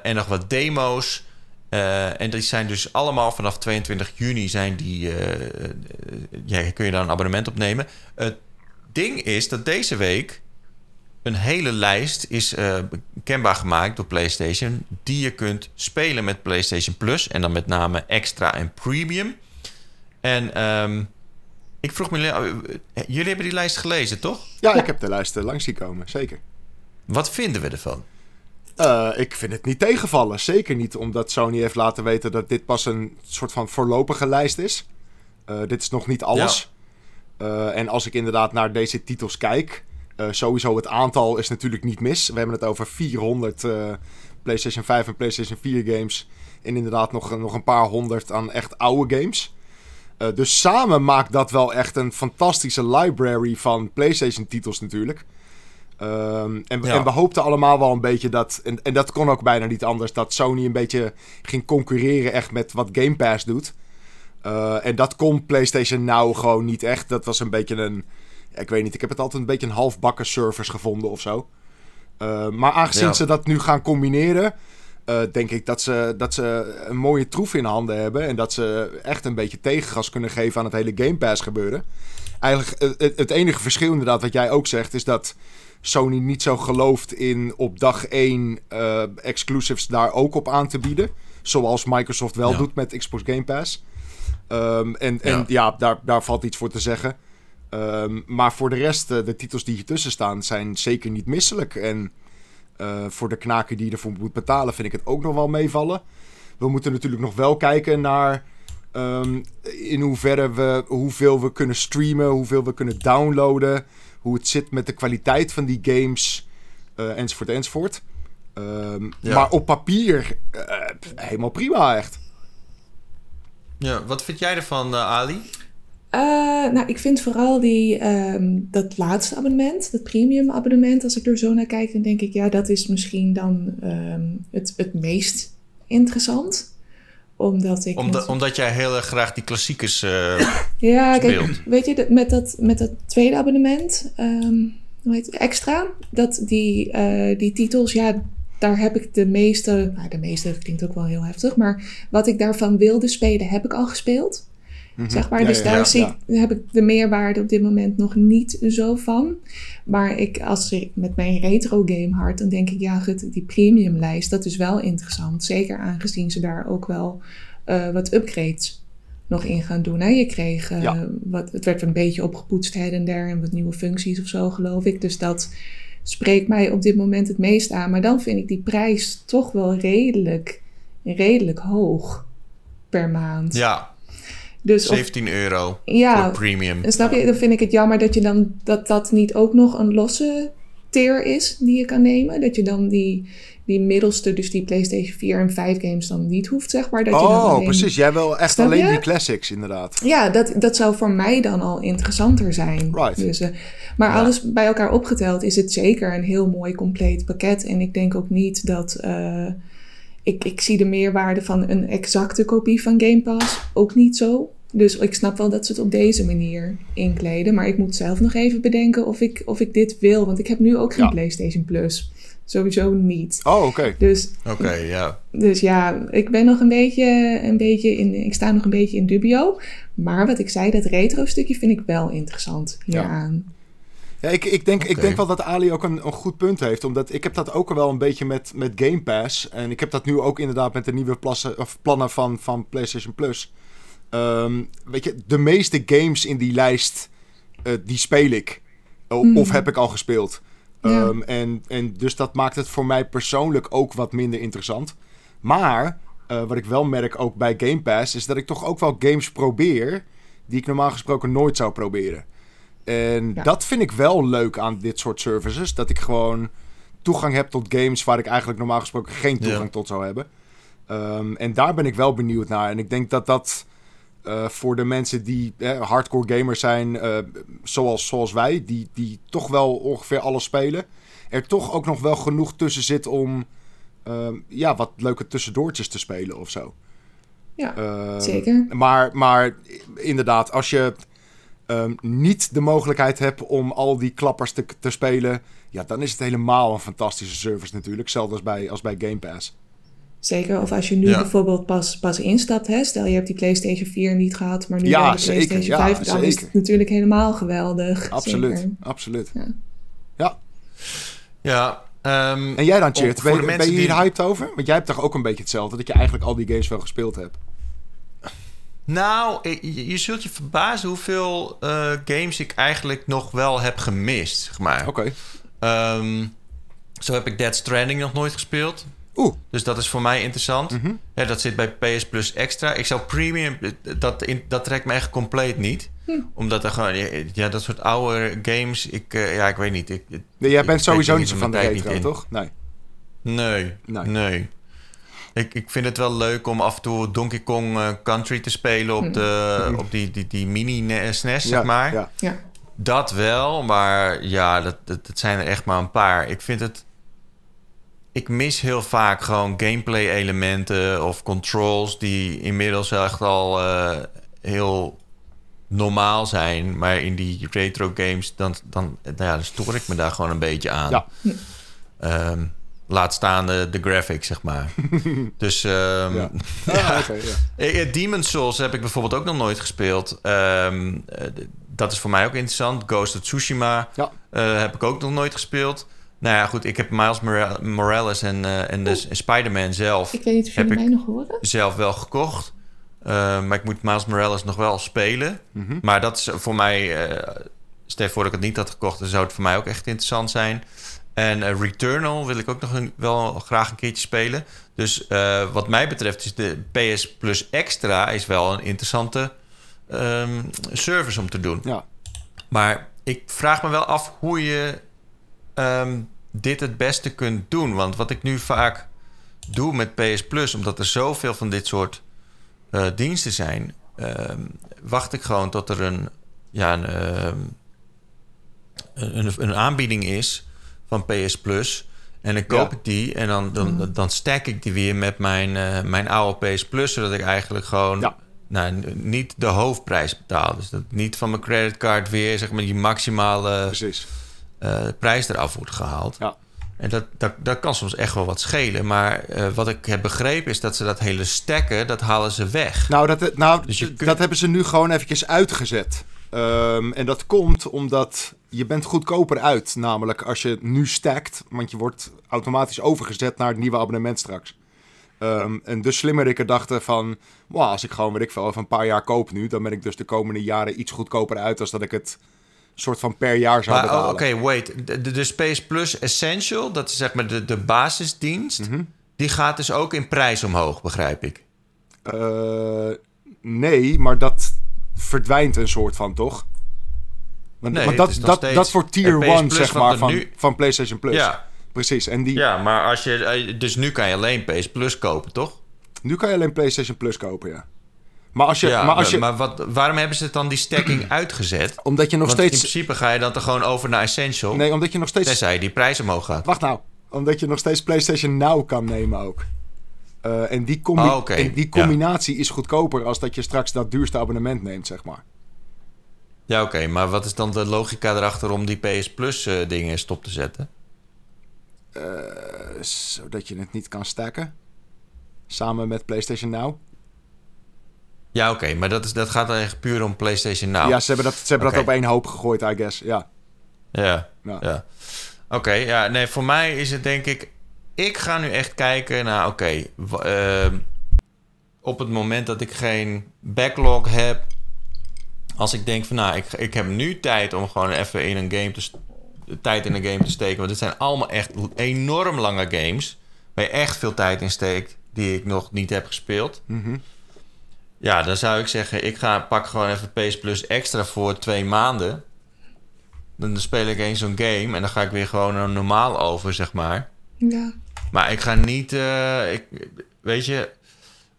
En nog wat demo's. En die zijn dus allemaal vanaf 22 juni zijn die, ja, kun je daar een abonnement op nemen. Het ding is dat deze week een hele lijst is eh, kenbaar gemaakt door PlayStation die je kunt spelen met PlayStation Plus en dan met name extra en premium. En ehm, ik vroeg me, eh, jullie hebben die lijst gelezen, toch?
Ja,
Ja.
ik heb de lijst eh, langs zien komen, zeker.
Wat vinden we ervan?
Ik vind het niet tegenvallen. Zeker niet omdat Sony heeft laten weten dat dit pas een soort van voorlopige lijst is. Dit is nog niet alles. Eh, en als ik inderdaad naar deze titels kijk, eh, sowieso het aantal is natuurlijk niet mis. We hebben het over 400 eh, PlayStation 5 en PlayStation 4 games. En inderdaad nog, nog een paar honderd aan echt oude games. Dus samen maakt dat wel echt een fantastische library van PlayStation titels natuurlijk. Ehm, en,
Ja.
en we hoopten allemaal wel een beetje dat... En, en dat kon ook bijna niet anders. Dat Sony een beetje ging concurreren echt met wat Game Pass doet. Eh, en dat kon PlayStation Now gewoon niet echt. Dat was een beetje een... Ik weet niet, ik heb het altijd een beetje een halfbakken service gevonden of zo. Eh, maar aangezien
Ja.
ze dat nu gaan combineren... eh, denk ik dat ze, dat ze een mooie troef in handen hebben. En dat ze echt een beetje tegengas kunnen geven aan het hele Game Pass gebeuren. Eigenlijk het, het enige verschil inderdaad wat jij ook zegt... is dat Sony niet zo gelooft in op dag 1 eh, exclusives daar ook op aan te bieden. Zoals Microsoft wel
Ja.
doet met Xbox Game Pass. Ehm, en en
Ja.
ja, daar, daar valt iets voor te zeggen. Ehm, maar voor de rest, eh, de titels die hier tussen staan, zijn zeker niet misselijk. En eh, voor de knaken die ervoor moet betalen, vind ik het ook nog wel meevallen. We moeten natuurlijk nog wel kijken naar ehm, in hoeverre we, hoeveel we kunnen streamen, hoeveel we kunnen downloaden, hoe het zit met de kwaliteit van die games, eh, enzovoort, enzovoort.
Ja.
Maar op papier, helemaal prima echt.
Ja, wat vind jij ervan, eh, Ali?
Eh, nou, ik vind vooral die, ehm, dat laatste abonnement, dat premium abonnement, als ik er zo naar kijk, dan denk ik, ja, dat is misschien dan ehm, het, het meest interessant. Omdat ik.
Omdat, jij heel erg graag die klassiekers eh,
ja, kijk, weet je, met dat, met dat tweede abonnement, ehm, hoe heet het, extra, dat die, die titels, ja, daar heb ik de meeste, nou, de meeste klinkt ook wel heel heftig, maar wat ik daarvan wilde spelen, heb ik al gespeeld.
Mhm.
Zeg maar,
Ja,
dus
ja,
daar
ja,
zie ik, heb ik de meerwaarde op dit moment nog niet zo van. Maar ik, als ik met mijn retro game hart, dan denk ik, ja goed, die premium lijst, dat is wel interessant. Zeker aangezien ze daar ook wel eh, wat upgrades nog in gaan doen. Hè? Je kreeg, eh, wat, het werd een beetje opgepoetst her en der en wat nieuwe functies of zo, geloof ik. Dus dat spreekt mij op dit moment het meest aan. Maar dan vind ik die prijs toch wel redelijk, redelijk hoog per maand.
Ja,
dus of,
17 euro
ja,
voor premium.
snap je, dan vind ik het jammer dat je dan dat dat niet ook nog een losse tier is die je kan nemen. Dat je dan die, die middelste, dus die PlayStation 4 en 5 games dan niet hoeft, zeg maar. Dat je dan
Oh,
alleen...
precies. Jij wil echt
Snap
alleen
je?
die classics, inderdaad.
Ja, dat, dat zou voor mij dan al interessanter zijn.
Right.
Dus, eh, maar
Ja.
alles bij elkaar opgeteld is het zeker een heel mooi compleet pakket. En ik denk ook niet dat. eh, ik, ik zie de meerwaarde van een exacte kopie van Game Pass ook niet zo. Dus ik snap wel dat ze het op deze manier inkleden. Maar ik moet zelf nog even bedenken of ik, of ik dit wil. Want ik heb nu ook geen
Ja.
PlayStation Plus. Sowieso niet.
Oh, oké.
Dus
Oké, ja.
dus ja, ik ben nog een beetje, een beetje in. Ik sta nog een beetje in dubio. Maar wat ik zei, dat retro stukje vind ik wel interessant hieraan.
Ja, ik, ik, denk, ik denk wel dat Ali ook een, een goed punt heeft. Omdat ik heb dat ook wel een beetje met, met Game Pass. En ik heb dat nu ook inderdaad met de nieuwe plassen, of plannen van, van PlayStation Plus. Ehm, weet je, de meeste games in die lijst, eh, die speel ik. O-
Hmm.
Of heb ik al gespeeld.
Ja.
Ehm, en, en dus dat maakt het voor mij persoonlijk ook wat minder interessant. Maar eh, wat ik wel merk ook bij Game Pass... is dat ik toch ook wel games probeer... die ik normaal gesproken nooit zou proberen. En
Ja.
dat vind ik wel leuk aan dit soort services. Dat ik gewoon toegang heb tot games... waar ik eigenlijk normaal gesproken geen toegang
Ja.
tot zou hebben. Ehm, en daar ben ik wel benieuwd naar. En ik denk dat dat... eh, voor de mensen die eh, hardcore gamers zijn, eh, zoals, zoals wij, die, die toch wel ongeveer alles spelen, er toch ook nog wel genoeg tussen zit om ehm, ja, wat leuke tussendoortjes te spelen of zo.
Ja,
Ehm,
zeker.
Maar, maar inderdaad, als je ehm, niet de mogelijkheid hebt om al die klappers te, te spelen, ja, dan is het helemaal een fantastische service natuurlijk. Als bij, als bij Game Pass.
Zeker. Of als je nu
Ja.
bijvoorbeeld pas, pas instapt, hè? stel je hebt die PlayStation 4 niet gehad, maar nu
Ja,
bij de
zeker.
PlayStation
Ja,
5, dan is het natuurlijk helemaal geweldig.
Absoluut,
Zeker.
absoluut.
Ja, ehm,
En jij dan, Cheert? Ben, je- ben je hier
die-
hyped over? Want jij hebt toch ook een beetje hetzelfde, dat je eigenlijk al die games wel gespeeld hebt.
Nou, je, je zult je verbazen hoeveel eh, games ik eigenlijk nog wel heb gemist, zeg maar.
Oké.
Ehm, zo heb ik Dead Stranding nog nooit gespeeld.
Oeh.
Dus dat is voor mij interessant.
Mhm.
Ja, dat zit bij PS Plus Extra. Ik zou Premium, dat, in, dat trekt me echt compleet niet. Omdat er gewoon, ja, dat soort oude games, ik, eh, ja, ik weet niet. Ik,
Nee, jij bent sowieso niet zo van de retro, toch? Nee.
Nee,
Nee.
nee. Ik, ik vind het wel leuk om af en toe Donkey Kong eh, Country te spelen op, de, op die, die, die mini-SNES, zeg
Ja,
maar.
Ja.
Ja.
Dat wel, maar ja, dat, dat, dat zijn er echt maar een paar. Ik vind het... Ik mis heel vaak gewoon gameplay-elementen of controls... die inmiddels echt al eh, heel normaal zijn. Maar in die retro games, dan, dan, nou ja, dan stoor ik me daar gewoon een beetje aan.
Ja.
Ehm, laat staan de, de graphics, zeg maar. dus ehm,
Ja. Ah, ja.
eh, Demon's Souls heb ik bijvoorbeeld ook nog nooit gespeeld. Ehm, eh, dat is voor mij ook interessant. Ghost of Tsushima heb ik ook nog nooit gespeeld. Nou ja, goed, ik heb Miles Mora- Morales en, eh, en, de en Spider-Man zelf,
Ik weet niet of
Heb
jullie
ik-
mij nog horen.
zelf wel gekocht. Eh, maar ik moet Miles Morales nog wel spelen.
Mhm.
Maar dat is voor mij... eh stel voor dat ik het niet had gekocht... dan zou het voor mij ook echt interessant zijn. En eh, Returnal wil ik ook nog een, wel graag een keertje spelen. Dus eh, wat mij betreft is de PS Plus Extra... is wel een interessante ehm, service om te doen.
Ja.
Maar ik vraag me wel af hoe je ehm, dit het beste kunt doen. Want wat ik nu vaak doe met PS Plus, omdat er zoveel van dit soort eh, diensten zijn, ehm, wacht ik gewoon tot er een, ja, een, ehm, een, een aanbieding is van PS Plus. En dan koop
Ja.
ik die en dan, dan, dan stack ik die weer met mijn, eh, mijn oude PS Plus, zodat ik eigenlijk gewoon
Ja.
nou, niet de hoofdprijs betaal. Dus dat niet van mijn creditcard weer zeg maar, die maximale
Precies.
Eh, prijs eraf wordt gehaald.
Ja.
En dat, dat, dat kan soms echt wel wat schelen. Maar eh, wat ik heb begrepen is dat ze dat hele stacken, dat halen ze weg.
Nou, dat, nou
Dus kunt-
dat hebben ze nu gewoon eventjes uitgezet. Ehm, en dat komt omdat je bent goedkoper uit. Namelijk als je nu stackt, want je wordt automatisch overgezet naar het nieuwe abonnement straks. Ehm, en de slimmerikken dachten van... Wow, als ik gewoon, weet ik veel, over een paar jaar koop nu... dan ben ik dus de komende jaren iets goedkoper uit... als dat ik het soort van per jaar zou
Maar oh,
betalen.
oké, wait. De, de, Space Plus Essential, dat is zeg maar de, de basisdienst...
Mhm.
die gaat dus ook in prijs omhoog, begrijp ik.
Eh, nee, maar dat verdwijnt een soort van, toch? Want,
Nee,
want dat, dat, dat voor tier
het PS
1,
Plus
zeg maar, van,
nu-
van PlayStation Plus.
Ja,
Precies. En die,
ja, maar als je... eh, Dus nu kan je alleen PS Plus kopen, toch?
nu kan je alleen PlayStation Plus kopen, ja. Maar als je...
ja,
maar als je
maar wat, waarom hebben ze dan die stacking uitgezet?
omdat je nog
Want in
steeds...
principe ga je dan toch gewoon over naar Essential...
Nee, omdat je nog steeds...
tenzij die prijs omhoog gaat.
Wacht nou. Omdat je nog steeds PlayStation Now kan nemen ook. Eh, en die, combi-
Oh, oké.
en die
Ja.
combinatie is goedkoper als dat je straks dat duurste abonnement neemt, zeg maar.
Ja, oké, maar wat is dan de logica erachter om die PS Plus eh, dingen stop te zetten?
Eh, zodat je het niet kan stacken. Samen met PlayStation Now.
Ja, oké, maar dat, is, dat gaat dan echt puur om PlayStation Now.
Ja, ze hebben, dat, ze hebben dat op één hoop gegooid, I guess. Ja.
Ja,
Ja.
ja. Oké, ja, nee, voor mij is het denk ik... Ik ga nu echt kijken naar, oké... ehm, op het moment dat ik geen backlog heb... Als ik denk van, nou, ik, ik heb nu tijd om gewoon even in een game te... tijd in een game te steken. Want dit zijn allemaal echt enorm lange games... waar je echt veel tijd in steekt... die ik nog niet heb gespeeld.
Mhm.
Ja, dan zou ik zeggen, ik ga, pak gewoon even PS Plus extra voor twee maanden. Dan speel ik eens zo'n game en dan ga ik weer gewoon er normaal over, zeg maar.
Ja.
Maar ik ga niet, eh, ik, weet je,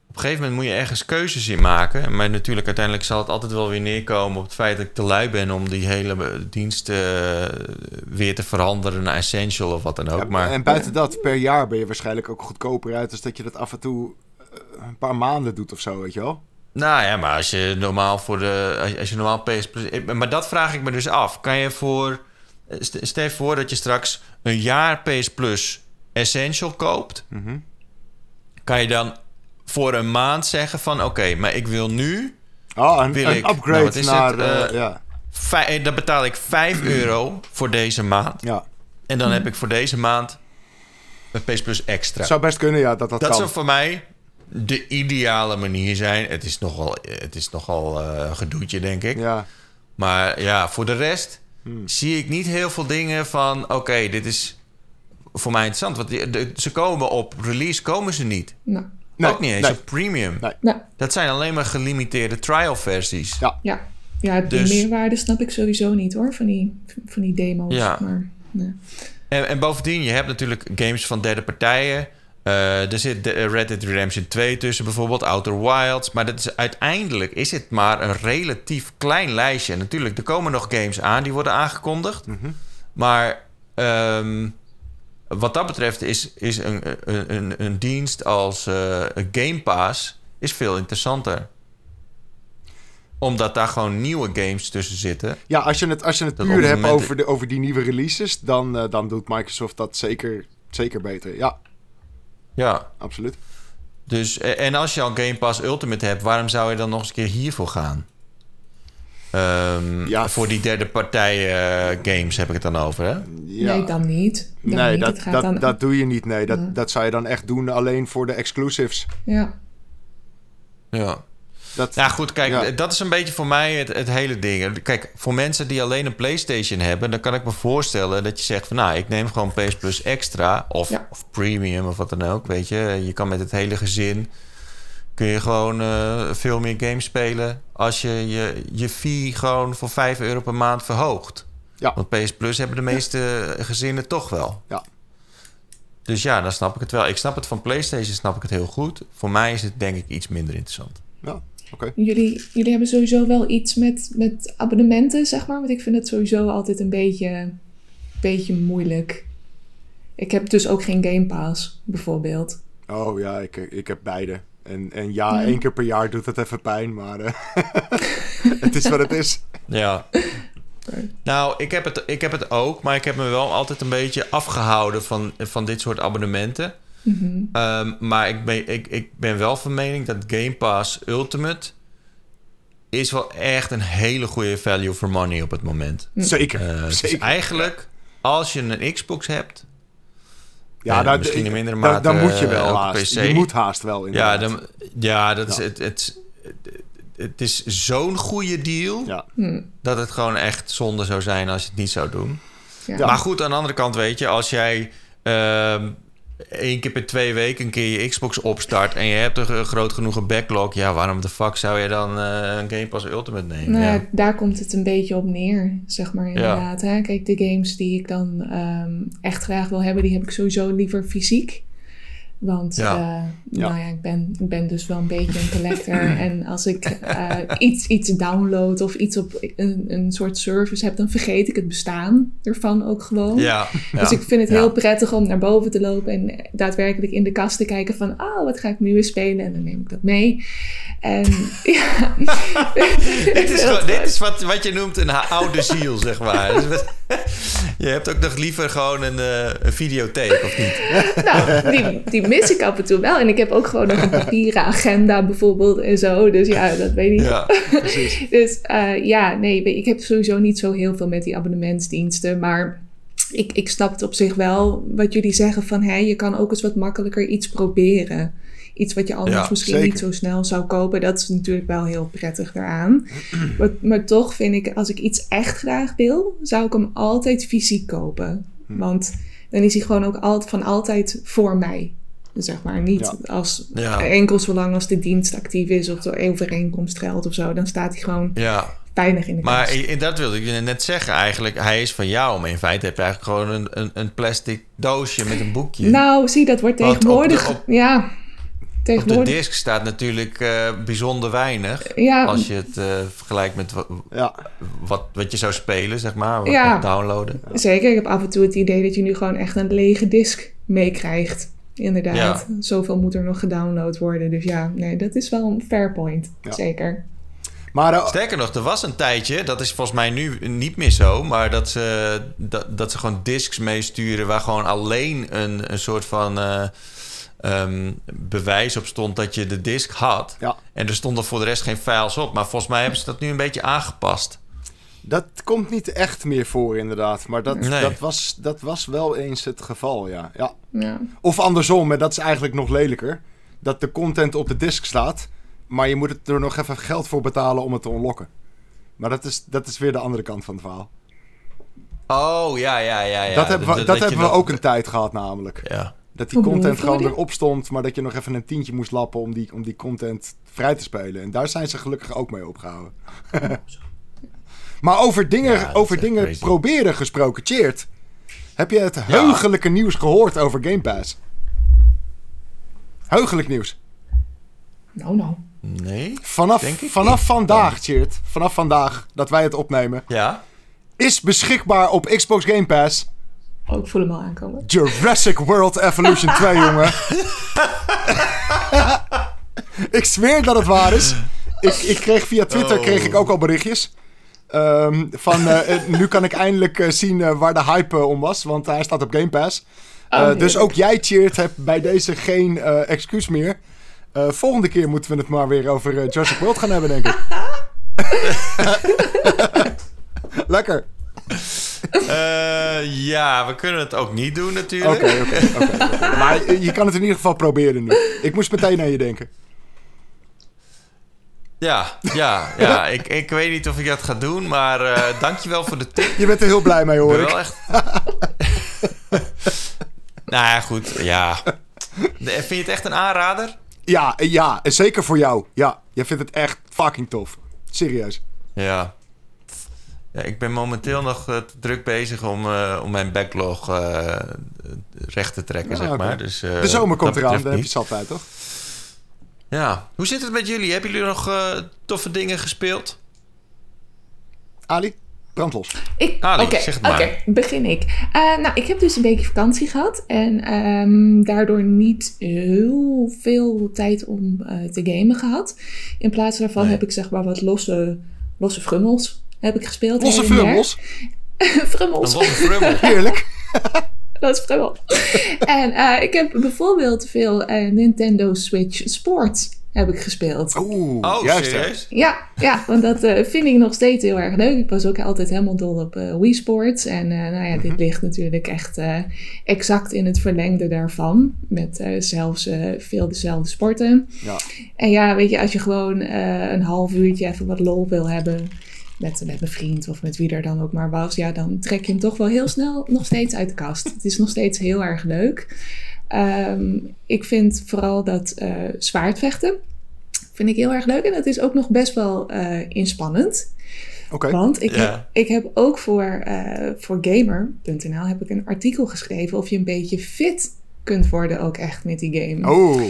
op een gegeven moment moet je ergens keuzes in maken. Maar natuurlijk, uiteindelijk zal het altijd wel weer neerkomen op het feit dat ik te lui ben om die hele dienst eh, weer te veranderen naar Essential of wat dan ook.
Ja,
maar
En buiten dat, per jaar ben je waarschijnlijk ook goedkoper uit... als dat je dat af en toe eh, een paar maanden doet of zo, weet je wel?
Nou ja, maar als je normaal voor de. Als je, normaal PS Plus. Maar dat vraag ik me dus af. Kan je voor. st- Stel je voor dat je straks een jaar PS Plus Essential koopt.
Mhm.
Kan je dan voor een maand zeggen van oké, maar ik wil nu.
Oh, een,
Wil
een
ik- nou,
upgrade
is
naar...
het,
eh,
eh,
ja.
eh, Dan betaal ik 5 euro voor deze maand.
ja.
En dan heb ik voor deze maand een PS Plus extra.
Het zou best kunnen, ja, dat dat,
dat
kan.
zou voor mij de ideale manier zijn. Het is nogal, het is nogal eh, een gedoetje, denk ik.
Ja.
Maar ja, voor de rest
Hmm.
zie ik niet heel veel dingen van... oké, dit is voor mij interessant. Want die- de- ze komen op release, komen ze niet.
Nou,
Nee,
Ook niet eens
nee.
op premium.
Nee.
Dat zijn alleen maar gelimiteerde trial versies.
Ja.
ja. Ja, die
Dus-
meerwaarde snap ik sowieso niet hoor, van die, van die demo's.
Ja.
Maar, nee.
En, en bovendien, je hebt natuurlijk games van derde partijen. Eh, er zit de- eh, Red Dead Redemption 2 tussen bijvoorbeeld, Outer Wilds. Maar dat is, uiteindelijk is het maar een relatief klein lijstje. En natuurlijk, er komen nog games aan die worden aangekondigd.
Mhm.
Maar ehm, wat dat betreft is, is een, een, een, een dienst als eh, Game Pass is veel interessanter. Omdat daar gewoon nieuwe games tussen zitten.
Ja, als je het, als je het
Dat
puur hebt over, de, over die nieuwe releases, dan, dan doet Microsoft dat zeker, zeker beter. Ja,
Ja,
absoluut.
dus eh, en als je al Game Pass Ultimate hebt, waarom zou je dan nog eens een keer hiervoor gaan? Ehm,
Ja.
Voor die derde partij eh, games heb ik het dan over, hè?
Ja.
Nee, dan niet. Dan
nee,
niet.
dat, dat,
dan...
dat doe je niet. Nee, dat,
Ja.
dat zou je dan echt doen alleen voor de exclusives.
Ja.
Ja.
Dat,
Ja, goed, kijk,
Ja.
dat is een beetje voor mij het, het hele ding. Kijk, voor mensen die alleen een PlayStation hebben, dan kan ik me voorstellen dat je zegt van, nou, ik neem gewoon PS Plus extra of,
Ja.
of premium of wat dan ook, weet je. Je kan met het hele gezin kun je gewoon eh, veel meer games spelen als je, je je fee gewoon voor 5 euro per maand verhoogt.
Ja.
Want PS Plus hebben de meeste gezinnen toch wel.
Ja.
Dus ja, dan snap ik het wel. Ik snap het van PlayStation, snap ik het heel goed. Voor mij is het denk ik iets minder interessant.
ja, oké.
Jullie, jullie hebben sowieso wel iets met, met abonnementen, zeg maar. Want ik vind het sowieso altijd een beetje, beetje moeilijk. Ik heb dus ook geen Game Pass, bijvoorbeeld.
Oh ja, ik, ik heb beide. En, en ja,
Ja.
één keer per jaar doet het even pijn, maar eh, het is wat het is.
Ja. Nou, ik heb, het, ik heb het ook, maar ik heb me wel altijd een beetje afgehouden van, van dit soort abonnementen.
Mhm.
Ehm, maar ik ben, ik, ik ben wel van mening dat Game Pass Ultimate is wel echt een hele goede value for money op het moment.
Zeker,
Eh, het is
zeker.
eigenlijk, als je een Xbox hebt,
Ja,
En
daar-
misschien in mindere
dan-
mate
dan moet je
eh,
wel
op
haast.
PC.
Je moet haast wel,
ja, dan, ja, dat is het. het het is zo'n goede deal
Ja.
Hm,
dat het gewoon echt zonde zou zijn als je het niet zou doen.
ja.
Ja.
Maar goed, aan de andere kant weet je, als jij ehm één keer per twee weken een keer je Xbox opstart en je hebt een gro- groot genoeg een backlog, ja, waarom de fuck zou je dan eh, een Game Pass Ultimate nemen?
Nou ja, daar komt het een beetje op neer, zeg maar inderdaad. Hè? Kijk, de games die ik dan ehm, echt graag wil hebben, die heb ik sowieso liever fysiek. Want
Ja.
eh,
Ja.
nou ja, ik ben, ik ben dus wel een beetje een collector. en als ik eh, iets, iets download of iets op een, een soort service heb, dan vergeet ik het bestaan ervan ook gewoon.
Ja, ja.
Dus ik vind het
Ja.
heel prettig om naar boven te lopen en daadwerkelijk in de kast te kijken van, oh, wat ga ik nu weer spelen? En dan neem ik dat mee. En ja.
dit is, gewoon- dit is wat, wat je noemt een oude ziel, zeg maar. Dus wat- je hebt ook nog liever gewoon een, eh, een videotheek, of niet?
Nou, die, die mis ik af en toe wel. En ik heb ook gewoon nog een papieren agenda bijvoorbeeld en zo. Dus ja, dat weet ik.
Ja,
Dus eh, ja, nee, ik heb sowieso niet zo heel veel met die abonnementsdiensten. Maar ik, ik snap het op zich wel wat jullie zeggen van... Hé, je kan ook eens wat makkelijker iets proberen. Iets wat je anders
Ja,
misschien
zeker.
niet zo snel zou kopen. Dat is natuurlijk wel heel prettig daaraan. maar, maar toch vind ik, als ik iets echt graag wil... zou ik hem altijd fysiek kopen.
Hm.
Want dan is hij gewoon ook altijd, van altijd voor mij. Zeg maar niet
Ja.
als
ja,
enkel zolang als de dienst actief is of de overeenkomst geldt of zo, dan staat hij gewoon
ja.
weinig in de
Maar
kast.
i- dat wilde ik je net zeggen eigenlijk. Hij is van jou, maar in feite heb je eigenlijk gewoon een, een, een plastic doosje met een boekje.
Nou, zie, dat wordt
Want op de-
tegenwoordig.
op-
ja,
Op de
tegenwoordig.
disc staat natuurlijk eh, bijzonder weinig.
Ja,
Als je het eh, vergelijkt met
Ja,
wat, wat je zou spelen, zeg maar. Wat
Ja.
downloaden.
zeker. Ik heb af en toe het idee dat je nu gewoon echt een lege disk meekrijgt. Inderdaad. Zoveel moet er nog gedownload worden. Dus ja, nee, dat is wel een fair point.
Ja.
Zeker.
maar eh,
Sterker nog, er was een tijdje, dat is volgens mij nu niet meer zo, maar dat ze, dat, dat ze gewoon discs meesturen waar gewoon alleen een, een soort van eh, ehm, bewijs op stond dat je de disc had.
ja,
En er stonden voor de rest geen files op. Maar volgens mij hebben ze dat nu een beetje aangepast.
Dat komt niet echt meer voor inderdaad. Maar dat,
Nee.
dat, was, dat was wel eens het geval, ja. ja.
Ja.
Of andersom, en dat is eigenlijk nog lelijker. Dat de content op de disk staat, maar je moet het er nog even geld voor betalen om het te unlocken. Maar dat is, dat is weer de andere kant van het verhaal.
Oh, ja, ja, ja. ja.
dat hebben we, dat hebben we
nog-
ook een tijd gehad namelijk.
Ja.
Dat die content gewoon erop stond, maar dat je nog even een tientje moest lappen om die, om die content vrij te spelen. En daar zijn ze gelukkig ook mee opgehouden. maar over dingen,
Ja,
over dingen
crazy.
proberen gesproken, Cheert. Heb je het heugelijke nieuws gehoord over Game Pass? Heugelijk nieuws.
Nou, nou.
Nee?
Vanaf,
Denk ik
vanaf
niet.
vandaag, Cheert, vanaf vandaag dat wij het opnemen,
Ja?
is beschikbaar op Xbox Game Pass
Oh, ik voel hem al aankomen.
Jurassic World Evolution 2, jongen. ik zweer dat het waar is. Ik, ik kreeg via Twitter
Oh.
kreeg ik ook al berichtjes. Ehm, van eh, nu kan ik eindelijk eh, zien eh, waar de hype om was, want hij staat op Game Pass.
Oh,
Eh, dus ook jij, Cheert, hebt bij deze geen eh, excuus meer. Eh, volgende keer moeten we het maar weer over Jurassic World gaan hebben, denk ik. Lekker.
Eh, ja, we kunnen het ook niet doen
Oké,
natuurlijk.
oké, oké. Maar je kan het in ieder geval proberen nu. Ik moest meteen aan je denken.
Ja, ja, ja. Ik, ik weet niet of ik dat ga doen, maar eh dankjewel voor de tip.
Je bent er heel blij mee, hoor ik.
wel echt... nou ja, goed. Ja. De- Vind je het echt een aanrader?
Ja, ja, en zeker voor jou. Ja, jij vindt het echt fucking tof. Serieus.
Ja. ja ik ben momenteel nog eh, druk bezig om, eh, om mijn backlog recht te trekken,
Ah,
zeg maar. Dus,
De zomer komt eraan, dan heb je zat tijd, toch?
Ja. Hoe zit het met jullie? Hebben jullie nog eh, toffe dingen gespeeld?
Ali, brand los.
Ik,
Ali,
Oké,
zeg het maar.
oké, begin ik. Eh, nou, ik heb dus een weekje vakantie gehad. En ehm, daardoor niet heel veel tijd om eh, te gamen gehad. In plaats daarvan
Nee.
heb ik zeg maar wat losse, losse frummels heb ik gespeeld.
Losse frummels.
frummels.
Een losse frummel.
Heerlijk.
Dat is frummel. en eh, ik heb bijvoorbeeld veel eh, Nintendo Switch Sports heb ik gespeeld.
Oeh,
Oh,
juist.
serieus?
Ja, ja, want dat eh, vind ik nog steeds heel erg leuk. Ik was ook altijd helemaal dol op eh, Wii Sports. En eh, nou ja, dit ligt natuurlijk echt eh, exact in het verlengde daarvan. Met eh, zelfs eh, veel dezelfde sporten.
Ja.
En ja, weet je, als je gewoon eh, een half uurtje even wat lol wil hebben... Met, met mijn vriend of met wie er dan ook maar was... ja, dan trek je hem toch wel heel snel nog steeds uit de kast. Het is nog steeds heel erg leuk. Ehm, ik vind vooral dat eh, zwaardvechten... vind ik heel erg leuk. En dat is ook nog best wel eh, inspannend.
Oké.
Want ik, heb, ik heb ook voor, eh, voor gamer.nl heb ik een artikel geschreven of je een beetje fit kunt worden ook echt met die game.
Oh.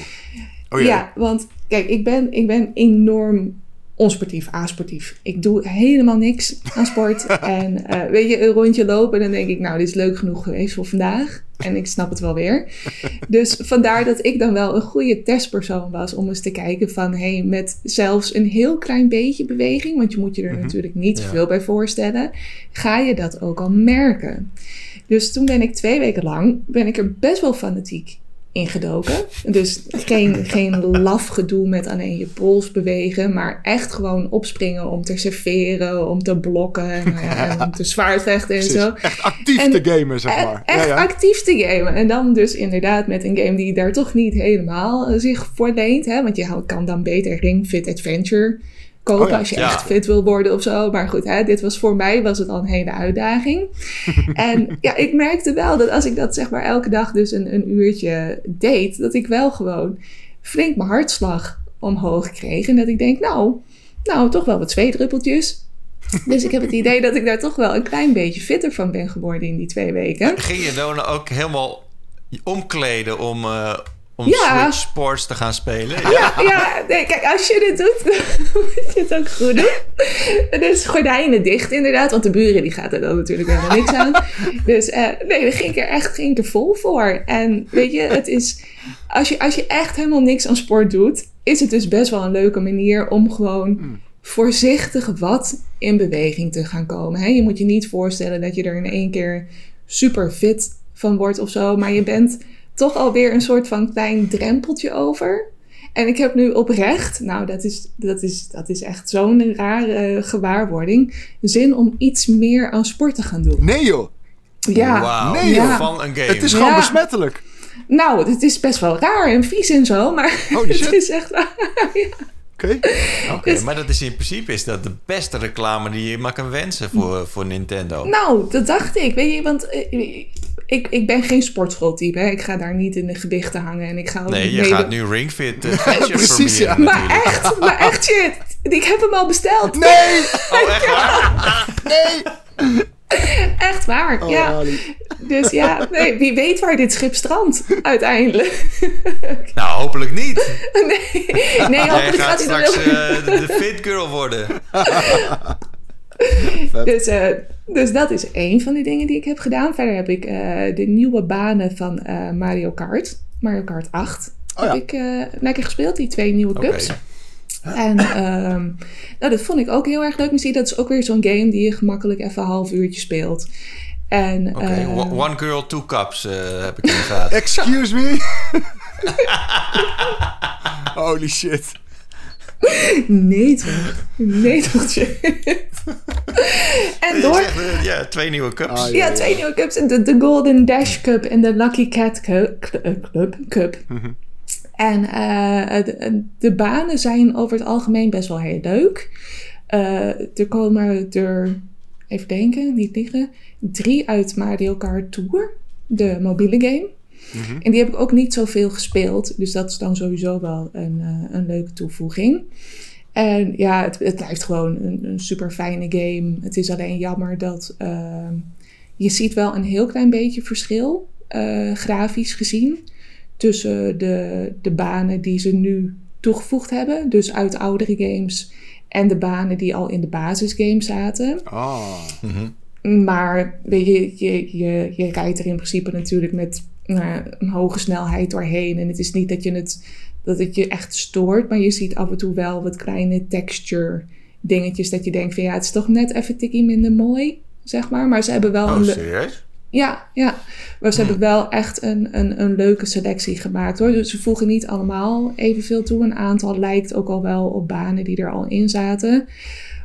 Oh jee.
ja, want kijk, ik ben, ik ben enorm onsportief, asportief. Ik doe helemaal niks aan sport. en eh, weet je, een rondje lopen en dan denk ik, nou, dit is leuk genoeg geweest voor vandaag. En ik snap het wel weer. Dus vandaar dat ik dan wel een goede testpersoon was om eens te kijken van, hey, met zelfs een heel klein beetje beweging, want je moet je er
Mhm.
natuurlijk niet
Ja.
veel bij voorstellen, ga je dat ook al merken. Dus toen ben ik twee weken lang, ben ik er best wel fanatiek ingedoken. Dus geen, geen laf gedoe met alleen je pols bewegen, maar echt gewoon opspringen om te serveren, om te blokken en, ja, en om te zwaardvechten en
Precies.
zo.
Echt actief
En-
te gamen, zeg
E-
maar.
Echt
ja, ja.
actief te gamen. En dan dus inderdaad met een game die daar toch niet helemaal eh, zich voor leent. Hè? Want je kan dan beter Ring Fit Adventure kopen
Oh ja,
als je
ja.
echt fit wil worden of zo. Maar goed, hè, dit was voor mij was het al een hele uitdaging. en ja, ik merkte wel dat als ik dat zeg maar elke dag dus een, een uurtje deed, dat ik wel gewoon flink mijn hartslag omhoog kreeg. En dat ik denk, nou, nou toch wel wat zweetdruppeltjes. Dus ik heb het idee dat ik daar toch wel een klein beetje fitter van ben geworden in die twee weken.
Ging je dan ook helemaal omkleden om, eh, om
Ja.
Switch Sports te gaan spelen?
Ja, ja nee, kijk, als je dit doet, dan moet je het ook goed doen. Dus gordijnen dicht inderdaad, want de buren die gaat er dan natuurlijk helemaal niks aan. Dus eh, nee, daar ging ik er echt ging ik er vol voor. En weet je, het is, als je, als je echt helemaal niks aan sport doet, is het dus best wel een leuke manier om gewoon voorzichtig wat in beweging te gaan komen. Hè? Je moet je niet voorstellen dat je er in één keer super fit van wordt of zo, maar je bent toch alweer een soort van klein drempeltje over. En ik heb nu oprecht, nou dat is, dat is, dat is echt zo'n rare gewaarwording, zin om iets meer aan sport te gaan doen.
Nee joh,
Ja,
Nee,
joh.
van een game.
het is gewoon
Ja.
besmettelijk.
nou het is best wel raar en vies en zo, maar het is echt...
Oké.
Oké,
Dus-
maar dat is in principe is dat de beste reclame die je maar kan wensen voor, voor Nintendo.
Nou, dat dacht ik. Weet je, want eh, ik, ik ben geen sportschooltype. Hè. Ik ga daar niet in de gewichten hangen. En ik ga ook
nee, je gaat nu Ring Fit uh, Adventure
Precies, ja.
proberen
Maar
natuurlijk.
echt, maar echt shit. Ik heb hem al besteld.
Nee!
Oh, echt waar?
Nee!
Echt waar.
Oh,
ja.
Ali.
Dus ja, nee, wie weet waar dit schip strandt uiteindelijk.
Nou, hopelijk niet.
nee, nee
Jij
hopelijk
gaat
gaat hij dan
straks eh, de, fit girl worden.
Dus, eh, dus dat is één van die dingen die ik heb gedaan. Verder heb ik eh, de nieuwe banen van eh, Mario Kart. Mario Kart 8
Oh ja.
heb ik lekker gespeeld. Die twee nieuwe cups. En ehm, nou, dat vond ik ook heel erg leuk. Misschien dat is ook weer zo'n game die je gemakkelijk even een half uurtje speelt. En,
Oké,
eh,
one- one girl, two cups eh, heb ik in de gaten.
Excuse me? Holy shit.
Nee toch? Nee toch? En door...
eh, ja, twee nieuwe cups.
Ah,
Ja, twee nieuwe cups. De, de Golden Dash Cup en de Lucky Cat Cu- Cl- eh, Club. En eh, de, de banen zijn over het algemeen best wel heel leuk. Eh, er komen er, even denken, niet liggen, drie uit Mario Kart Tour, de mobiele game. En die heb ik ook niet zoveel gespeeld, dus dat is dan sowieso wel een, eh, een leuke toevoeging. En ja, het, het blijft gewoon een, een super fijne game. Het is alleen jammer dat je ziet wel een heel klein beetje verschil, grafisch gezien, tussen de, de banen die ze nu toegevoegd hebben, dus uit oudere games, en de banen die al in de basisgame zaten.
Ah.
Mhm.
Maar weet je, je, je, je rijdt er in principe natuurlijk met nou, een hoge snelheid doorheen. En het is niet dat, je het, dat het je echt stoort, maar je ziet af en toe wel wat kleine texture dingetjes. Dat je denkt van ja, het is toch net even tikkie minder mooi, zeg maar. Maar ze hebben wel
Oh,
een...
serieus?
Ja, ja. Maar ze hebben wel echt een, een, een leuke selectie gemaakt hoor. Dus ze voegen niet allemaal evenveel toe. Een aantal lijkt ook al wel op banen die er al in zaten.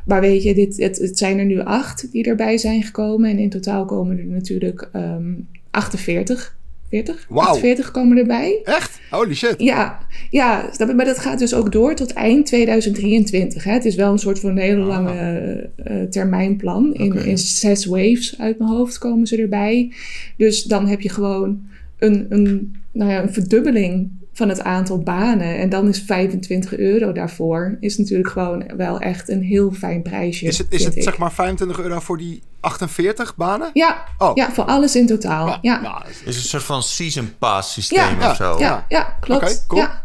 Maar weet je, dit, het, het zijn er nu acht die erbij zijn gekomen. En in totaal komen er natuurlijk ehm 48. 40?
Wauw.
48 komen erbij.
Echt? Holy shit.
Ja, ja, maar dat gaat dus ook door tot eind 2023. Hè? Het is wel een soort van hele
Ah.
lange eh, termijnplan. In, in zes waves uit mijn hoofd komen ze erbij. Dus dan heb je gewoon een, een, nou ja, een verdubbeling van het aantal banen. En dan is 25 euro daarvoor. Is natuurlijk gewoon wel echt een heel fijn prijsje.
Is het, is het
ik.
zeg maar 25 euro voor die 48 banen?
Ja,
Oh.
ja, voor alles in totaal.
Ja, nou, is-
Is een soort van season pass systeem
Ja,
of zo.
ja, ja, klopt.
Cool.
Ja.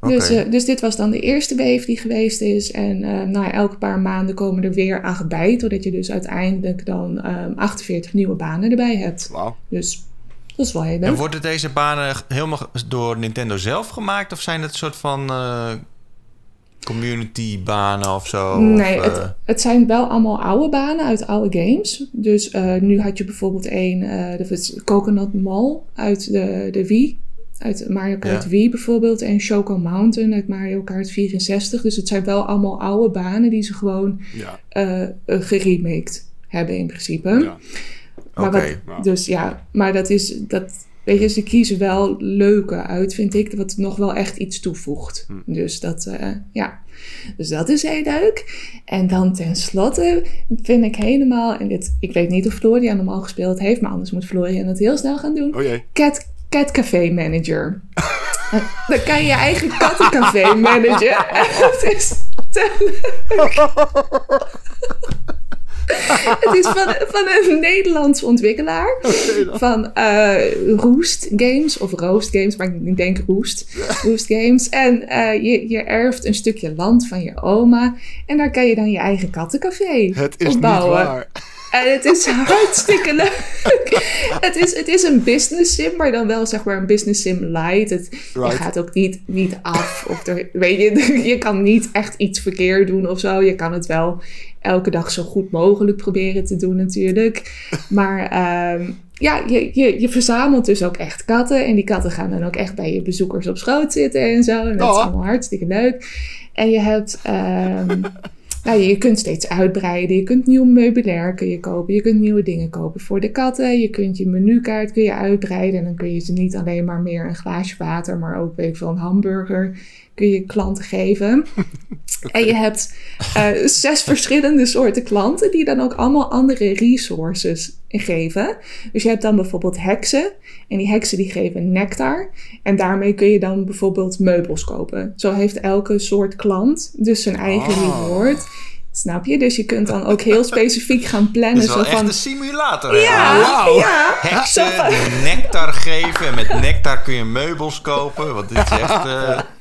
Oké.
Dus, eh, dus dit was dan de eerste wave die geweest is. En eh ja, elke paar maanden komen er weer acht bij. Totdat je dus uiteindelijk dan ehm, 48 nieuwe banen erbij hebt.
Wauw.
Dus dat is wel heel
En worden deze banen helemaal door Nintendo zelf gemaakt? Of zijn het een soort van eh, community banen of zo?
Nee,
Of,
het,
eh,
het zijn wel allemaal oude banen uit oude games. Dus eh, nu had je bijvoorbeeld een, eh dat Coconut Mall uit de, de Wii. Uit Mario Kart
Ja.
Wii bijvoorbeeld. En Choco Mountain uit Mario Kart 64. Dus het zijn wel allemaal oude banen die ze gewoon
Ja.
eh eh, geremaked hebben in principe.
ja.
Maar
Oké.
Dus ja, maar dat is, dat, weet je, ze kiezen wel leuke uit, vind ik, wat nog wel echt iets toevoegt.
Hm.
Dus dat, eh, ja, dus dat is heel leuk. En dan tenslotte vind ik helemaal, en dit, ik weet niet of Florian hem al gespeeld heeft, maar anders moet Florian het heel snel gaan doen.
Oh jee.
Cat, Cat Café Manager. Dan kan je je eigen kattencafé managen. Het is te Het is van, van een Nederlandse ontwikkelaar. Van eh, Roest Games of Roost Games, maar ik denk Roest. Roest Games. En eh, je, je erft een stukje land van je oma. En daar kan je dan je eigen kattencafé
Het is
op
niet waar.
En het is hartstikke leuk. het, is, het is een business sim, maar dan wel zeg maar een business sim light. Het, Je gaat ook niet, niet af. Of er, weet je, je kan niet echt iets verkeerd doen of zo. Je kan het wel elke dag zo goed mogelijk proberen te doen natuurlijk. Maar ehm, ja, je, je, je verzamelt dus ook echt katten. En die katten gaan dan ook echt bij je bezoekers op schoot zitten en zo. En dat is
Oh.
allemaal hartstikke leuk. En je hebt... ehm, nou, je kunt steeds uitbreiden. Je kunt nieuw meubilair kun je kopen. Je kunt nieuwe dingen kopen voor de katten. Je kunt je menukaart kun je uitbreiden. En dan kun je ze niet alleen maar meer een glaasje water, maar ook weet ik veel, een hamburger kun je klanten geven. En je hebt eh, zes verschillende soorten klanten die dan ook allemaal andere resources geven. Dus je hebt dan bijvoorbeeld heksen. En die heksen die geven nectar. En daarmee kun je dan bijvoorbeeld meubels kopen. Zo heeft elke soort klant dus zijn eigen
Ah.
reward. Snap je? Dus je kunt dan ook heel specifiek gaan plannen.
is wel
zo
echt
van,
een simulator. hè?
ja,
wauw.
ja.
Heksen, nectar geven. En met nectar kun je meubels kopen. Want dit is echt eh,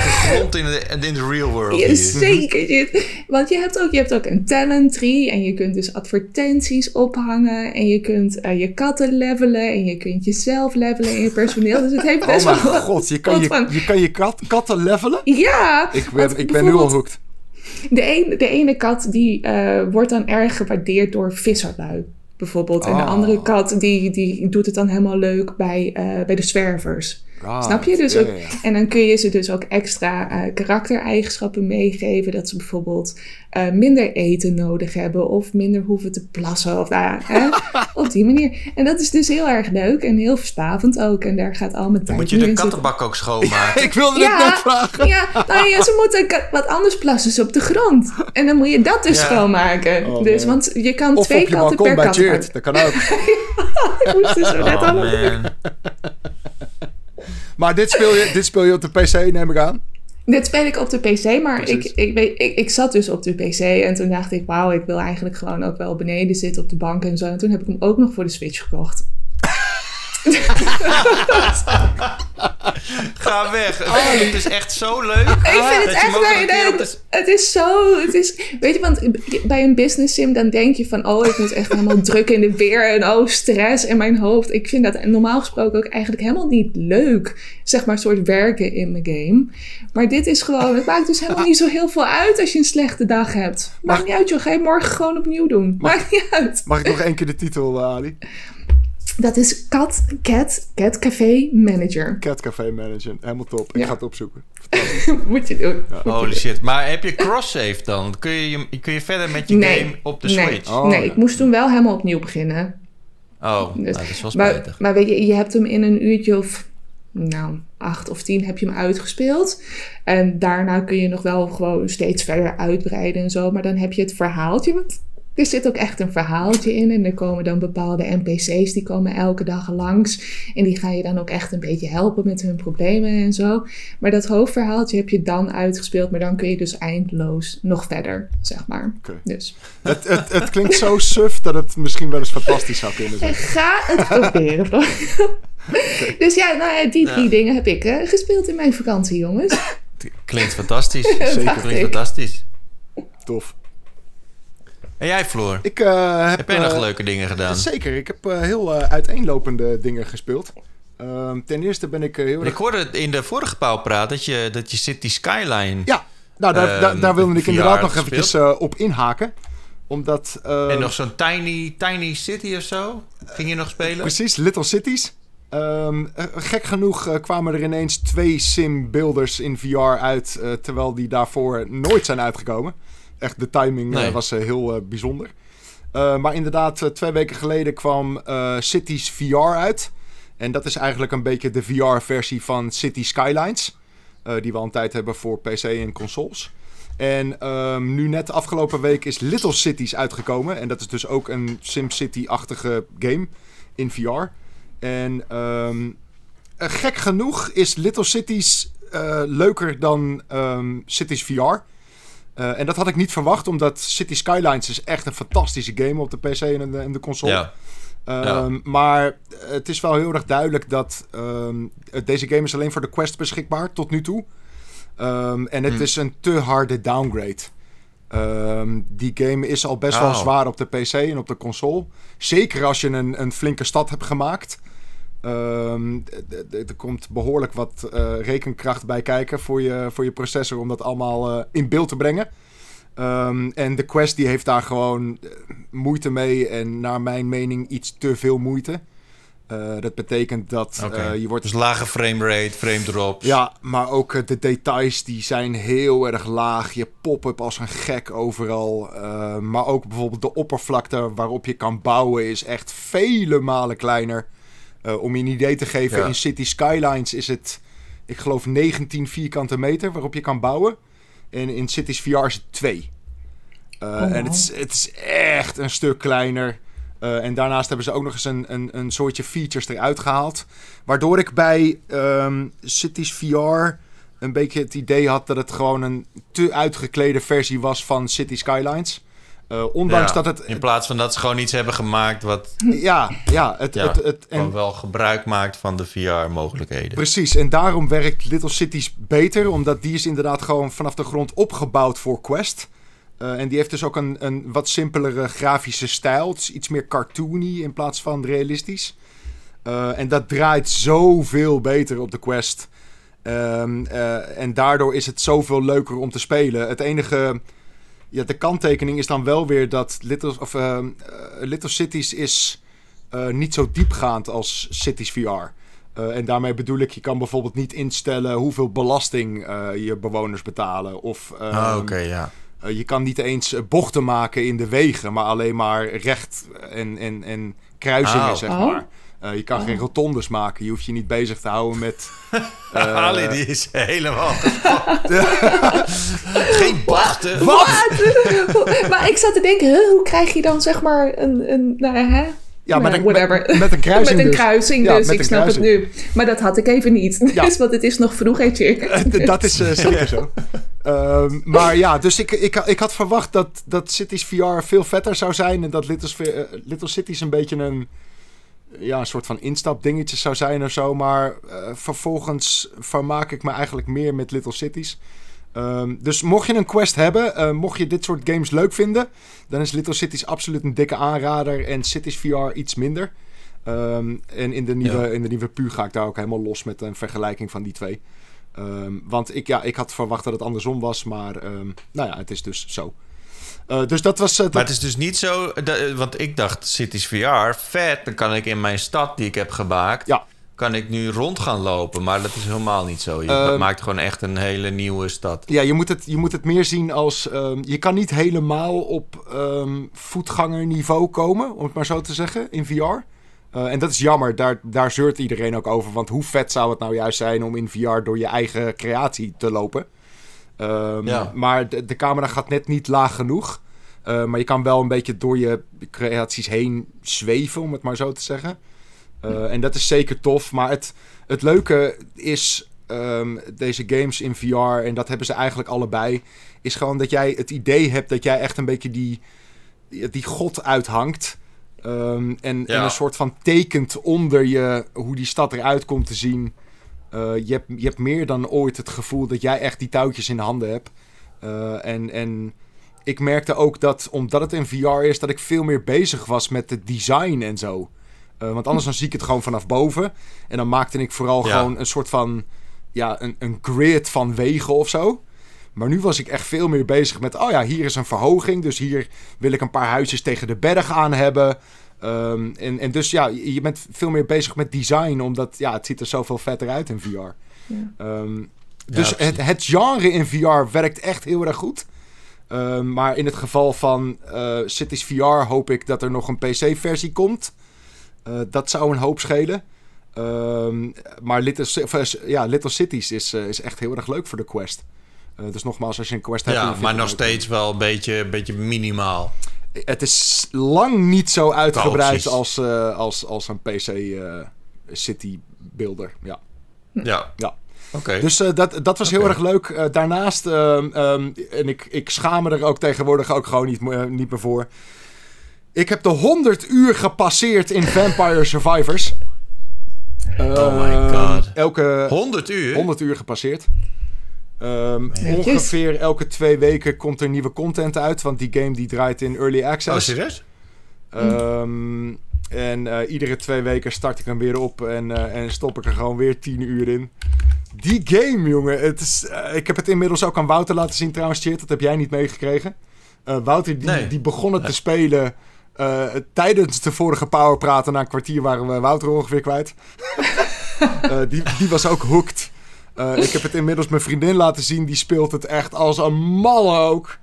gegrond in de, in de real world.
Ja,
hier.
zeker. Je- Want je hebt, ook, je hebt ook een talent tree. En je kunt dus advertenties ophangen. En je kunt eh, je katten levelen. En je kunt jezelf levelen en je personeel. Dus het heeft
Oh
best
mijn
wel
god, je kan je, je, kan je kat, katten levelen?
Ja,
Ik
want
ben, ik ben nu al hooked.
De, een, de ene kat die eh, wordt dan erg gewaardeerd door visserlui. Bijvoorbeeld. En de
Ah.
andere kat die, die doet het dan helemaal leuk bij, eh, bij de zwervers.
Right.
Snap je? Dus
Ja,
ook,
ja, ja.
En dan kun je ze dus ook extra eh, karaktereigenschappen meegeven. Dat ze bijvoorbeeld eh, minder eten nodig hebben. Of minder hoeven te plassen. Of nou ja, hè? op die manier. En dat is dus heel erg leuk. En heel verstavend ook. En daar gaat al mijn tijd
moet je de
in zitten.
kattenbak ook schoonmaken.
Ik wilde het net vragen.
Ja, nou ja, ze moeten wat anders plassen ze op de grond. En dan moet je dat dus
Ja.
schoonmaken.
Oh,
dus, want je kan
Of
twee
op je
katten
balkon
per kattenbak.
Dat kan ook.
Ik moest dus zo net
Oh
allemaal
man.
Maar dit speel, je, dit speel je op de PC, neem ik aan.
Dit speel ik op de PC, maar ik, ik, weet, ik, ik zat dus op de PC en toen dacht ik, wauw, ik wil eigenlijk gewoon ook wel beneden zitten op de bank en zo. En toen heb ik hem ook nog voor de Switch gekocht.
Ga weg. Het is echt zo leuk.
Ik vind het
dat je
echt leuk. Nee,
de-
Het is zo. Het is, weet je, want bij een business sim dan denk je van, oh, ik moet echt helemaal druk in de weer en oh, stress in mijn hoofd. Ik vind dat normaal gesproken ook eigenlijk helemaal niet leuk. Zeg maar, soort werken in mijn game. Maar dit is gewoon, het maakt dus helemaal niet zo heel veel uit als je een slechte dag hebt. Maakt
Mag-
niet uit, joh. Ga je morgen gewoon opnieuw doen.
Mag-
Maakt niet uit.
Mag ik nog één keer de titel, eh, Ali?
Dat is Cat, Cat, Cat Café Manager.
Cat Café Manager, helemaal top. Ik
Ja.
ga het opzoeken.
Moet je doen. Moet je
Holy
doen.
shit. Maar heb je cross-save dan? Kun je, je- kun je verder met je
Nee.
game op de
nee,
Switch?
Oh,
nee,
ja.
ik moest toen wel helemaal opnieuw beginnen.
Oh,
Dus-
nou, dat is wel
Maar,
spijtig.
maar weet je, je hebt hem in een uurtje of nou, acht of tien heb je hem uitgespeeld. En daarna kun je nog wel gewoon steeds verder uitbreiden en zo. Maar dan heb je het verhaaltje. Want er zit ook echt een verhaaltje in. En er komen dan bepaalde NPC's die komen elke dag langs. En die ga je dan ook echt een beetje helpen met hun problemen en zo. Maar dat hoofdverhaaltje heb je dan uitgespeeld. Maar dan kun je dus eindeloos nog verder, zeg maar. Dus
Het, het, het klinkt zo suf dat het misschien wel eens fantastisch zou kunnen zijn.
Ga het proberen. Dus ja, nou ja, die drie
Ja.
dingen heb ik eh, gespeeld in mijn vakantie, jongens.
Klinkt fantastisch.
Zeker.
Klinkt
ik.
fantastisch.
Tof.
En jij, Floor?
Ik eh, heb...
Heb jij nog
eh,
leuke dingen gedaan?
Zeker, ik heb eh, heel uiteenlopende dingen gespeeld. Ehm, ten eerste ben ik heel
Ik hoorde in de vorige pauwpraat dat je, dat je City Skyline...
Ja, nou, daar, daar,
Ehm,
daar wilde ik inderdaad nog eventjes op inhaken. Omdat...
En nog zo'n tiny, tiny city of zo? Ging je nog spelen?
Precies, Little Cities. Ehm, eh, gek genoeg kwamen er ineens twee sim-builders in VR uit, terwijl die daarvoor nooit zijn uitgekomen. Echt, de timing eh,
Nee.
was eh, heel eh, bijzonder. Maar inderdaad, twee weken geleden kwam Cities VR uit. En dat is eigenlijk een beetje de VR-versie van City Skylines. die we al een tijd hebben voor PC en consoles. En ehm, nu net afgelopen week is Little Cities uitgekomen. En dat is dus ook een SimCity-achtige game in VR. En ehm, eh, gek genoeg is Little Cities leuker dan ehm, Cities VR. Eh, en dat had ik niet verwacht, omdat City Skylines is echt een fantastische game op de PC en de, en de console.
Ja.
Ehm, Maar het is wel heel erg duidelijk dat ehm, deze game is alleen voor de Quest beschikbaar tot nu toe. Ehm, en het
Hmm.
is een te harde downgrade. Die game is al best wel
Oh.
zwaar op de PC en op de console. Zeker als je een, een flinke stad hebt gemaakt. Ehm, er komt behoorlijk wat eh, rekenkracht bij kijken voor je, voor je processor om dat allemaal eh, in beeld te brengen. Ehm, en de Quest die heeft daar gewoon eh, moeite mee en naar mijn mening iets te veel moeite. Dat betekent dat je wordt
Dus lage framerate, frame drops.
ja, maar ook de details die zijn heel erg laag. Je pop-up als een gek overal. Eh, maar ook bijvoorbeeld de oppervlakte waarop je kan bouwen is echt vele malen kleiner. Eh, om je een idee te geven,
Ja.
in City Skylines is het, ik geloof, 19 vierkante meter waarop je kan bouwen. En in Cities VR is het 2. Eh,
Oh,
En het is, het is echt een stuk kleiner. Eh, en daarnaast hebben ze ook nog eens een, een, een soortje features eruit gehaald. Waardoor ik bij ehm, Cities VR een beetje het idee had dat het gewoon een te uitgeklede versie was van City Skylines. Eh, ondanks
Ja,
dat het.
In plaats van dat ze gewoon iets hebben gemaakt wat
Ja, ja, het,
Ja,
het, het, en,
gewoon wel gebruik maakt van de VR-mogelijkheden.
Precies, en daarom werkt Little Cities beter, omdat die is inderdaad gewoon vanaf de grond opgebouwd voor Quest. Eh, en die heeft dus ook een, een wat simpelere grafische stijl. Het is iets meer cartoony in plaats van realistisch. Eh, en dat draait zoveel beter op de Quest. Ehm, eh, en daardoor is het zoveel leuker om te spelen. Het enige... Ja, de kanttekening is dan wel weer dat Little, of, ehm, eh, Little Cities is eh, niet zo diepgaand als Cities VR. Eh, en daarmee bedoel ik, je kan bijvoorbeeld niet instellen hoeveel belasting eh, je bewoners betalen. Of
Ah, oké, ja.
eh, je kan niet eens eh, bochten maken in de wegen, maar alleen maar recht en, en, en kruisingen,
Oh.
zeg
Oh.
maar. Eh, je kan
Oh.
geen rotondes maken. Je hoeft je niet bezig te houden met... eh,
Ali, die is helemaal... Geen bachten.
Wat?
maar ik zat te denken, huh, hoe krijg je dan zeg maar een, een nou ja, hè?
Ja, met
Nou,
een, met,
whatever.
met een kruising
met een
dus.
kruising,
Ja,
dus ik snap het nu. Maar dat had ik even niet.
Ja.
Dus want het is nog vroeg, chick.
dat is eh, zeker zo. Ehm, maar ja, dus ik, ik, ik had verwacht dat, dat Cities VR veel vetter zou zijn. En dat Little, eh, Little Cities een beetje een, ja, een soort van instapdingetje zou zijn of zo. Maar eh, vervolgens vermaak ik me eigenlijk meer met Little Cities. Ehm, dus mocht je een quest hebben, eh, mocht je dit soort games leuk vinden, dan is Little Cities absoluut een dikke aanrader en Cities VR iets minder. Ehm, en in de, nieuwe,
Ja.
in de nieuwe Pu ga ik daar ook helemaal los met een vergelijking van die twee. Ehm, want ik, ja, ik had verwacht dat het andersom was, maar nou ja, het is dus zo. Uh, dus dat was... Uh,
maar het is dus niet zo... Dat, want ik dacht, Cities VR, vet. Dan kan ik in mijn stad die ik heb gemaakt...
Ja.
kan ik nu rond gaan lopen. Maar dat is helemaal niet zo. Je
Ehm,
maakt gewoon echt een hele nieuwe stad.
Ja, je moet het, je moet het meer zien als... ehm, je kan niet helemaal op ehm, voetgangerniveau komen, om het maar zo te zeggen, in VR. Uh, en dat is jammer, daar, daar zeurt iedereen ook over. Want hoe vet zou het nou juist zijn om in VR door je eigen creatie te lopen? Um,
Ja.
Maar de, de camera gaat net niet laag genoeg. Uh, maar je kan wel een beetje door je creaties heen zweven, om het maar zo te zeggen. Uh, en dat is zeker tof. Maar het, het leuke is, um, deze games in VR, en dat hebben ze eigenlijk allebei, is gewoon dat jij het idee hebt dat jij echt een beetje die, die god uithangt. Um, en,
Ja.
en een soort van tekent onder je hoe die stad eruit komt te zien. Uh, je, hebt, je hebt meer dan ooit het gevoel dat jij echt die touwtjes in de handen hebt. Uh, en, en ik merkte ook dat, omdat het in VR is, dat ik veel meer bezig was met het design en zo. Uh, want anders dan zie ik het gewoon vanaf boven. En dan maakte ik vooral
Ja.
gewoon een soort van, ja, een, een grid van wegen of zo. Maar nu was ik echt veel meer bezig met, oh ja, hier is een verhoging. Dus hier wil ik een paar huisjes tegen de berg aan hebben. Um, en, en dus ja, je bent veel meer bezig met design, omdat ja, het ziet er zoveel vetter uit in VR.
Ja.
Um, dus
Ja,
het, het genre in VR werkt echt heel erg goed. Um, maar in het geval van uh, Cities VR hoop ik dat er nog een PC-versie komt. Uh, dat zou een hoop schelen. Um, maar Little, of, uh, ja, Little Cities is, uh, is echt heel erg leuk voor de Quest. Uh, dus nogmaals, als je een Quest hebt...
Ja, maar nog steeds wel een beetje, een beetje minimaal.
Het is lang niet zo uitgebreid als, uh, als, als een PC uh, City Builder. Ja.
Ja.
Ja.
Oké.
Dus uh, dat, dat was heel erg leuk. Daarnaast, um, um, en ik, ik schaam me er ook tegenwoordig ook gewoon niet, niet meer voor. Ik heb de 100 uur gepasseerd in Vampire Survivors.
Oh my
Um,
god.
Elke
100 uur?
100 uur gepasseerd. Um,
Netjes.
ongeveer elke twee weken komt er nieuwe content uit. Want die game die draait in early
Oh,
access.
serieus?
Um, en uh, iedere twee weken start ik hem weer op en, uh, en stop ik er gewoon weer 10 uur in. Die game, jongen. Het is, uh, ik heb het inmiddels ook aan Wouter laten zien trouwens, Chert. Dat heb jij niet meegekregen. Uh, Wouter die,
Nee.
die begon het
Nee.
te spelen uh, tijdens de vorige Powerpraat. En na een kwartier waren we Wouter ongeveer kwijt. uh, die, die was ook hooked. Uh, ik heb het inmiddels mijn vriendin laten zien. Die speelt het echt als een malle ook.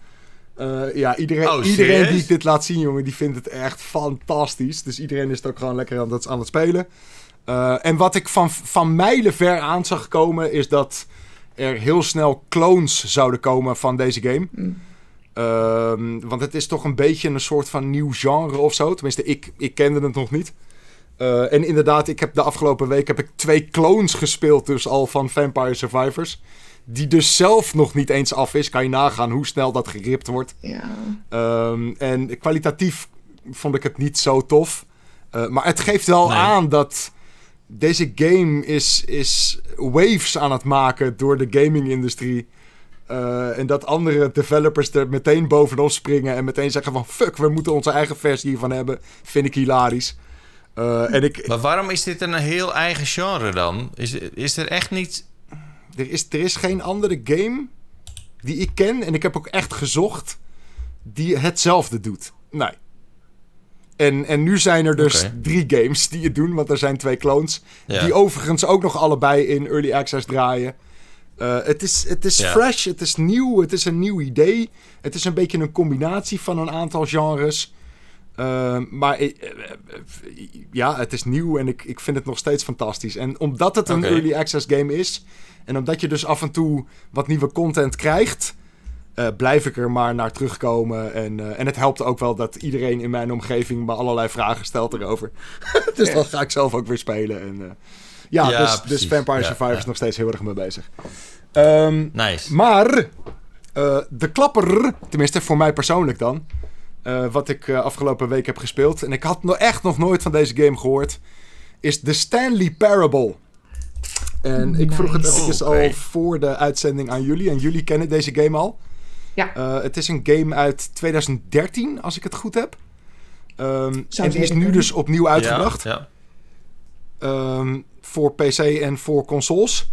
Uh, ja, iedereen,
Oh,
iedereen die ik dit laat zien, jongen, die vindt het echt fantastisch. Dus iedereen is het ook gewoon lekker aan het, aan het spelen. Uh, en wat ik van, van mijlenver aan zag komen, is dat er heel snel clones zouden komen van deze game.
Mm.
Um, want het is toch een beetje een soort van nieuw genre of zo. Tenminste, ik, ik kende het nog niet. Uh, en inderdaad, ik heb de afgelopen week heb ik twee clones gespeeld, dus al van Vampire Survivors. Die dus zelf nog niet eens af is. Kan je nagaan hoe snel dat geript wordt.
Ja.
Um, en kwalitatief vond ik het niet zo tof. Uh, maar het geeft wel
Nee.
aan dat deze game is, is waves aan het maken door de gaming-industrie. Uh, en dat andere developers er meteen bovenop springen en meteen zeggen van... Fuck, we moeten onze eigen versie hiervan hebben. Vind ik hilarisch. Uh, en ik,
Maar waarom is dit een heel eigen genre dan? Is, is er echt niet...
er, is, er is geen andere game die ik ken, en ik heb ook echt gezocht, die hetzelfde doet. Nee. En, en nu zijn er dus drie games die het doen, want er zijn twee clones.
Ja.
Die overigens ook nog allebei in early access draaien. Uh, het is, het is
Ja.
fresh, het is nieuw, het is een nieuw idee. Het is een beetje een combinatie van een aantal genres. Uh, maar eh, eh, ja, het is nieuw en ik, ik vind het nog steeds fantastisch. En omdat het een early access game is... en omdat je dus af en toe wat nieuwe content krijgt... eh, blijf ik er maar naar terugkomen. En, en het helpt ook wel dat iedereen in mijn omgeving... me allerlei vragen stelt erover. dus
Ja.
dan ga ik zelf ook weer spelen. En, ja,
Ja,
dus, dus. Vampire
Ja,
Survivors
ja.
is nog steeds heel erg mee bezig. Ehm,
Nice.
maar de klapper, tenminste voor mij persoonlijk dan, eh, wat ik eh, afgelopen week heb gespeeld, en ik had no echt nog nooit van deze game gehoord, is The Stanley Parable. En ik vroeg het eventjes al voor de uitzending aan jullie, en jullie kennen deze game al.
Ja.
Eh, het is een game uit 2013, als ik het goed heb. Ehm,
Zou
en die is nu
kunnen.
dus opnieuw uitgebracht.
Ja, ja.
Ehm, voor PC en voor consoles.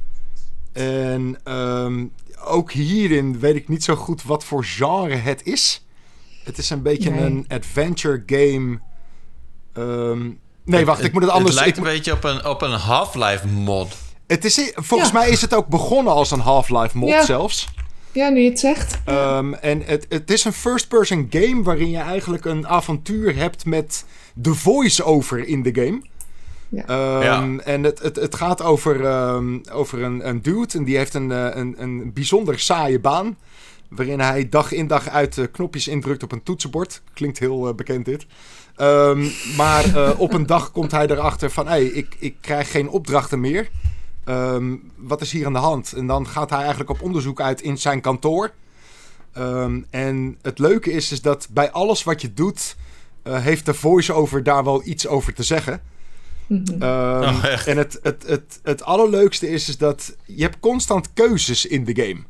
En ehm, ook hierin weet ik niet zo goed wat voor genre het is. Het is een beetje
Nee.
een adventure game. Ehm, nee, wacht, ik moet het anders...
Het lijkt
ik
een beetje op een, op een Half-Life mod.
Het is, volgens
Ja.
mij is het ook begonnen als een Half-Life mod
Ja.
zelfs.
Ja, nu je het zegt.
Ehm, en het, het is een first-person game waarin je eigenlijk een avontuur hebt met de voice-over in de game.
Ja.
Ehm,
Ja.
En het, het, het gaat over, ehm, over een, een dude en die heeft een, eh, een, een bijzonder saaie baan. Waarin hij dag in dag uit eh, knopjes indrukt op een toetsenbord. Klinkt heel eh, bekend dit. Ehm, maar eh, op een dag komt hij erachter van... Hey, ik, ik krijg geen opdrachten meer. Ehm, wat is hier aan de hand? En dan gaat hij eigenlijk op onderzoek uit in zijn kantoor. Ehm, en het leuke is, is dat bij alles wat je doet... eh, heeft de voice-over daar wel iets over te zeggen.
Mhm.
Ehm,
Oh?
En het, het, het, het allerleukste is, is dat je hebt constant keuzes in de game.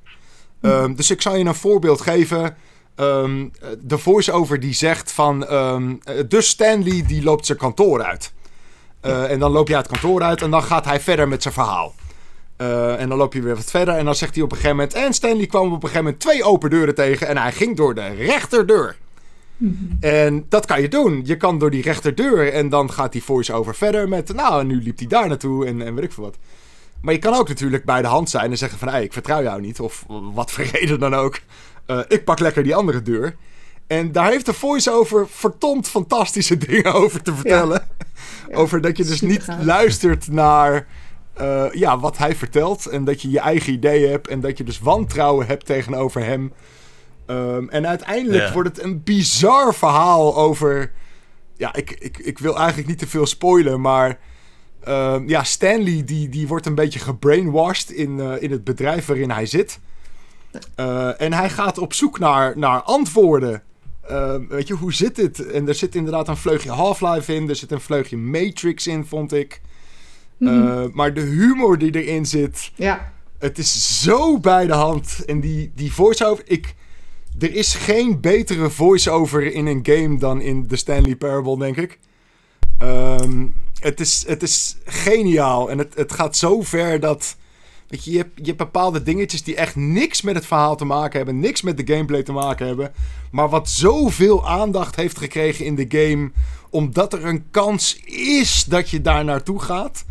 Ehm, dus ik zal je een voorbeeld geven. Ehm, de voice-over die zegt van... ehm, eh, dus Stanley die loopt zijn kantoor uit. Eh, en dan loop je uit het kantoor uit en dan gaat hij verder met zijn verhaal. Eh, en dan loop je weer wat verder en dan zegt hij op een gegeven moment... En Stanley kwam op een gegeven moment twee open deuren tegen... en hij ging door de rechterdeur. En dat kan je doen. Je kan door die rechterdeur en dan gaat die voice-over verder met... Nou, en nu liep hij daar naartoe en, en weet ik veel wat. Maar je kan ook natuurlijk bij de hand zijn en zeggen van... Hey, ik vertrouw jou niet. Of wat voor reden dan ook. Eh, ik pak lekker die andere deur. En daar heeft de voice-over verdomd fantastische dingen over te vertellen.
Ja,
over dat je dus niet luistert naar eh, ja, wat hij vertelt. En dat je je eigen ideeën hebt. En dat je dus wantrouwen hebt tegenover hem. Ehm, en uiteindelijk
Ja.
wordt het een bizar verhaal over... Ja, ik, ik, ik wil eigenlijk niet te veel spoilen, maar... ehm, ja, Stanley die, die wordt een beetje gebrainwashed in, eh, in het bedrijf waarin hij zit. Eh, en hij gaat op zoek naar, naar antwoorden. Ehm, weet je, hoe zit het? En er zit inderdaad een vleugje Half-Life in. Er zit een vleugje Matrix in, vond ik.
Mhm.
Eh, maar de humor die erin zit...
ja.
Het is zo bij de hand. En die, die voice-over... Ik, er is geen betere voice-over in een game dan in The Stanley Parable, denk ik. Ehm, het, is, het is geniaal. En het, het gaat zo ver dat... Weet je, je hebt, je hebt bepaalde dingetjes die echt niks met het verhaal te maken hebben. Niks met de gameplay te maken hebben. Maar wat zoveel aandacht heeft gekregen in de game. Omdat er een kans is dat je daar naartoe gaat.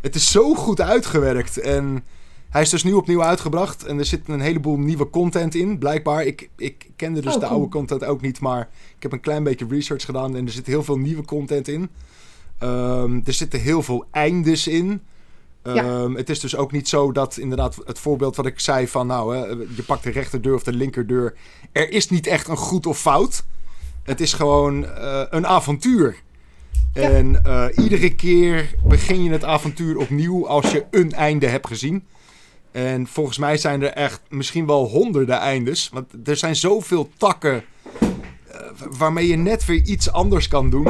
Het is zo goed uitgewerkt. En hij is dus nu opnieuw uitgebracht. En er zit een heleboel nieuwe content in, blijkbaar. Ik, ik kende dus
Oh,
de oude content ook niet. Maar ik heb een klein beetje research gedaan. En er zit heel veel nieuwe content in. Ehm, er zitten heel veel eindes in.
Ja.
Ehm, het is dus ook niet zo dat inderdaad het voorbeeld wat ik zei van nou, hè, je pakt de rechterdeur of de linkerdeur. Er is niet echt een goed of fout. Het is gewoon eh, een avontuur.
Ja.
En eh, iedere keer begin je het avontuur opnieuw als je een einde hebt gezien. En volgens mij zijn er echt misschien wel honderden eindes. Want er zijn zoveel takken eh, waarmee je net weer iets anders kan doen.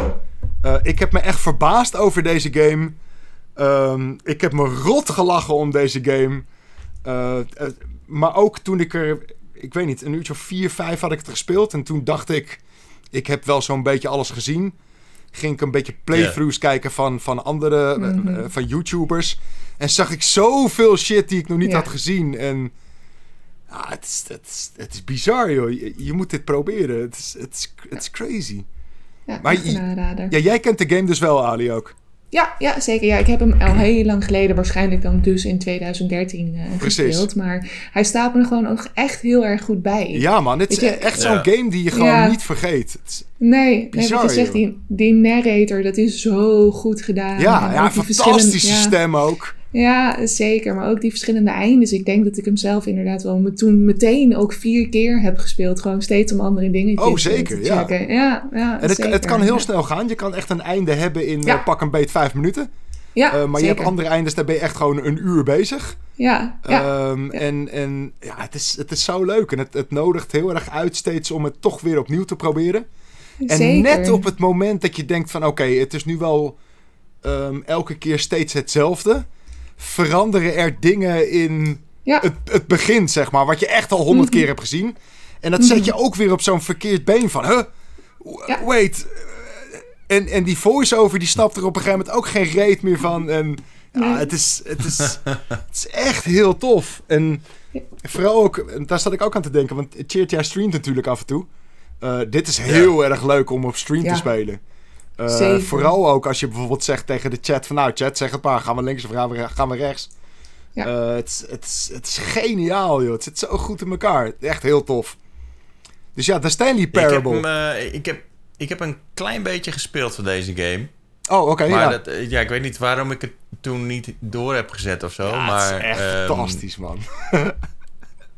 Eh, ik heb me echt verbaasd over deze game. Ehm, ik heb me rot gelachen om deze game. Eh, eh, maar ook toen ik er, ik weet niet, een uurtje of vier, vijf had ik het gespeeld. En toen dacht ik, ik heb wel zo'n beetje alles gezien. Ging ik een beetje playthroughs kijken van, van andere,
Mhm.
van YouTubers. En zag ik zoveel shit die ik nog niet had gezien. En ja, het, is, het, is, het is bizar, joh. Je, je moet dit proberen. Het is, het is, het is crazy.
Ja,
Maar
echt een
je-
aanrader.
Ja, jij kent de game dus wel, Ali, ook.
Ja, ja, zeker. Ja, ik heb hem al heel lang geleden, waarschijnlijk dan dus in 2013 eh,
Precies.
gespeeld. Maar hij staat me er gewoon ook echt heel erg goed bij.
Ja, man. Het is
je-
echt zo'n
Ja.
game die je gewoon
Ja.
niet vergeet. Het is-
Nee,
Bizar,
je zegt, die, die narrator, dat is zo goed gedaan.
ja,
En
ja fantastische stem ook.
Ja, zeker. Maar ook die verschillende eindes. Ik denk dat ik hem zelf inderdaad wel me toen meteen ook vier keer heb gespeeld. Gewoon steeds om andere dingetjes
Oh, zeker,
te
ja.
checken. Ja, ja,
En het,
zeker.
het kan heel
Ja.
snel gaan. Je kan echt een einde hebben in
Ja.
eh, pak een beet vijf minuten.
Ja,
Eh, maar je hebt andere eindes, daar ben je echt gewoon een uur bezig.
Ja, ja.
Ehm,
Ja.
En, en ja, het is, het is zo leuk. En het, het nodigt heel erg uit steeds om het toch weer opnieuw te proberen. En
zeker.
net op het moment dat je denkt van... oké, het is nu wel ehm, elke keer steeds hetzelfde... veranderen er dingen in
Ja,
het, het begin, zeg maar... wat je echt al honderd
Mhm.
keer hebt gezien. En dat zet je ook weer op zo'n verkeerd been van... Huh?
Ja.
Wait. En, en die voice-over die snapt er op een gegeven moment ook geen reet meer van. En ja,
Nee.
het, is, het, is, het is echt heel tof. En vooral ook, daar zat ik ook aan te denken... want Cheertja streamt natuurlijk af en toe... Eh, dit is heel erg leuk om op stream
Ja.
te spelen. Eh,
Zeker.
vooral ook als je bijvoorbeeld zegt tegen de chat van... Nou, chat, zeg het maar. Gaan we links of gaan we, gaan we rechts?
Ja.
Eh, het, is- het, is- het is geniaal, joh. Het zit zo goed in elkaar. Echt heel tof. Dus ja, de Stanley
Ik heb,
Parable.
hem, eh, ik, heb, ik heb een klein beetje gespeeld van deze game.
Oh, oké.
Maar
ja.
dat, ja, ik weet niet waarom ik het toen niet door heb gezet of zo.
Ja,
maar,
het is echt
ehm,
fantastisch, man.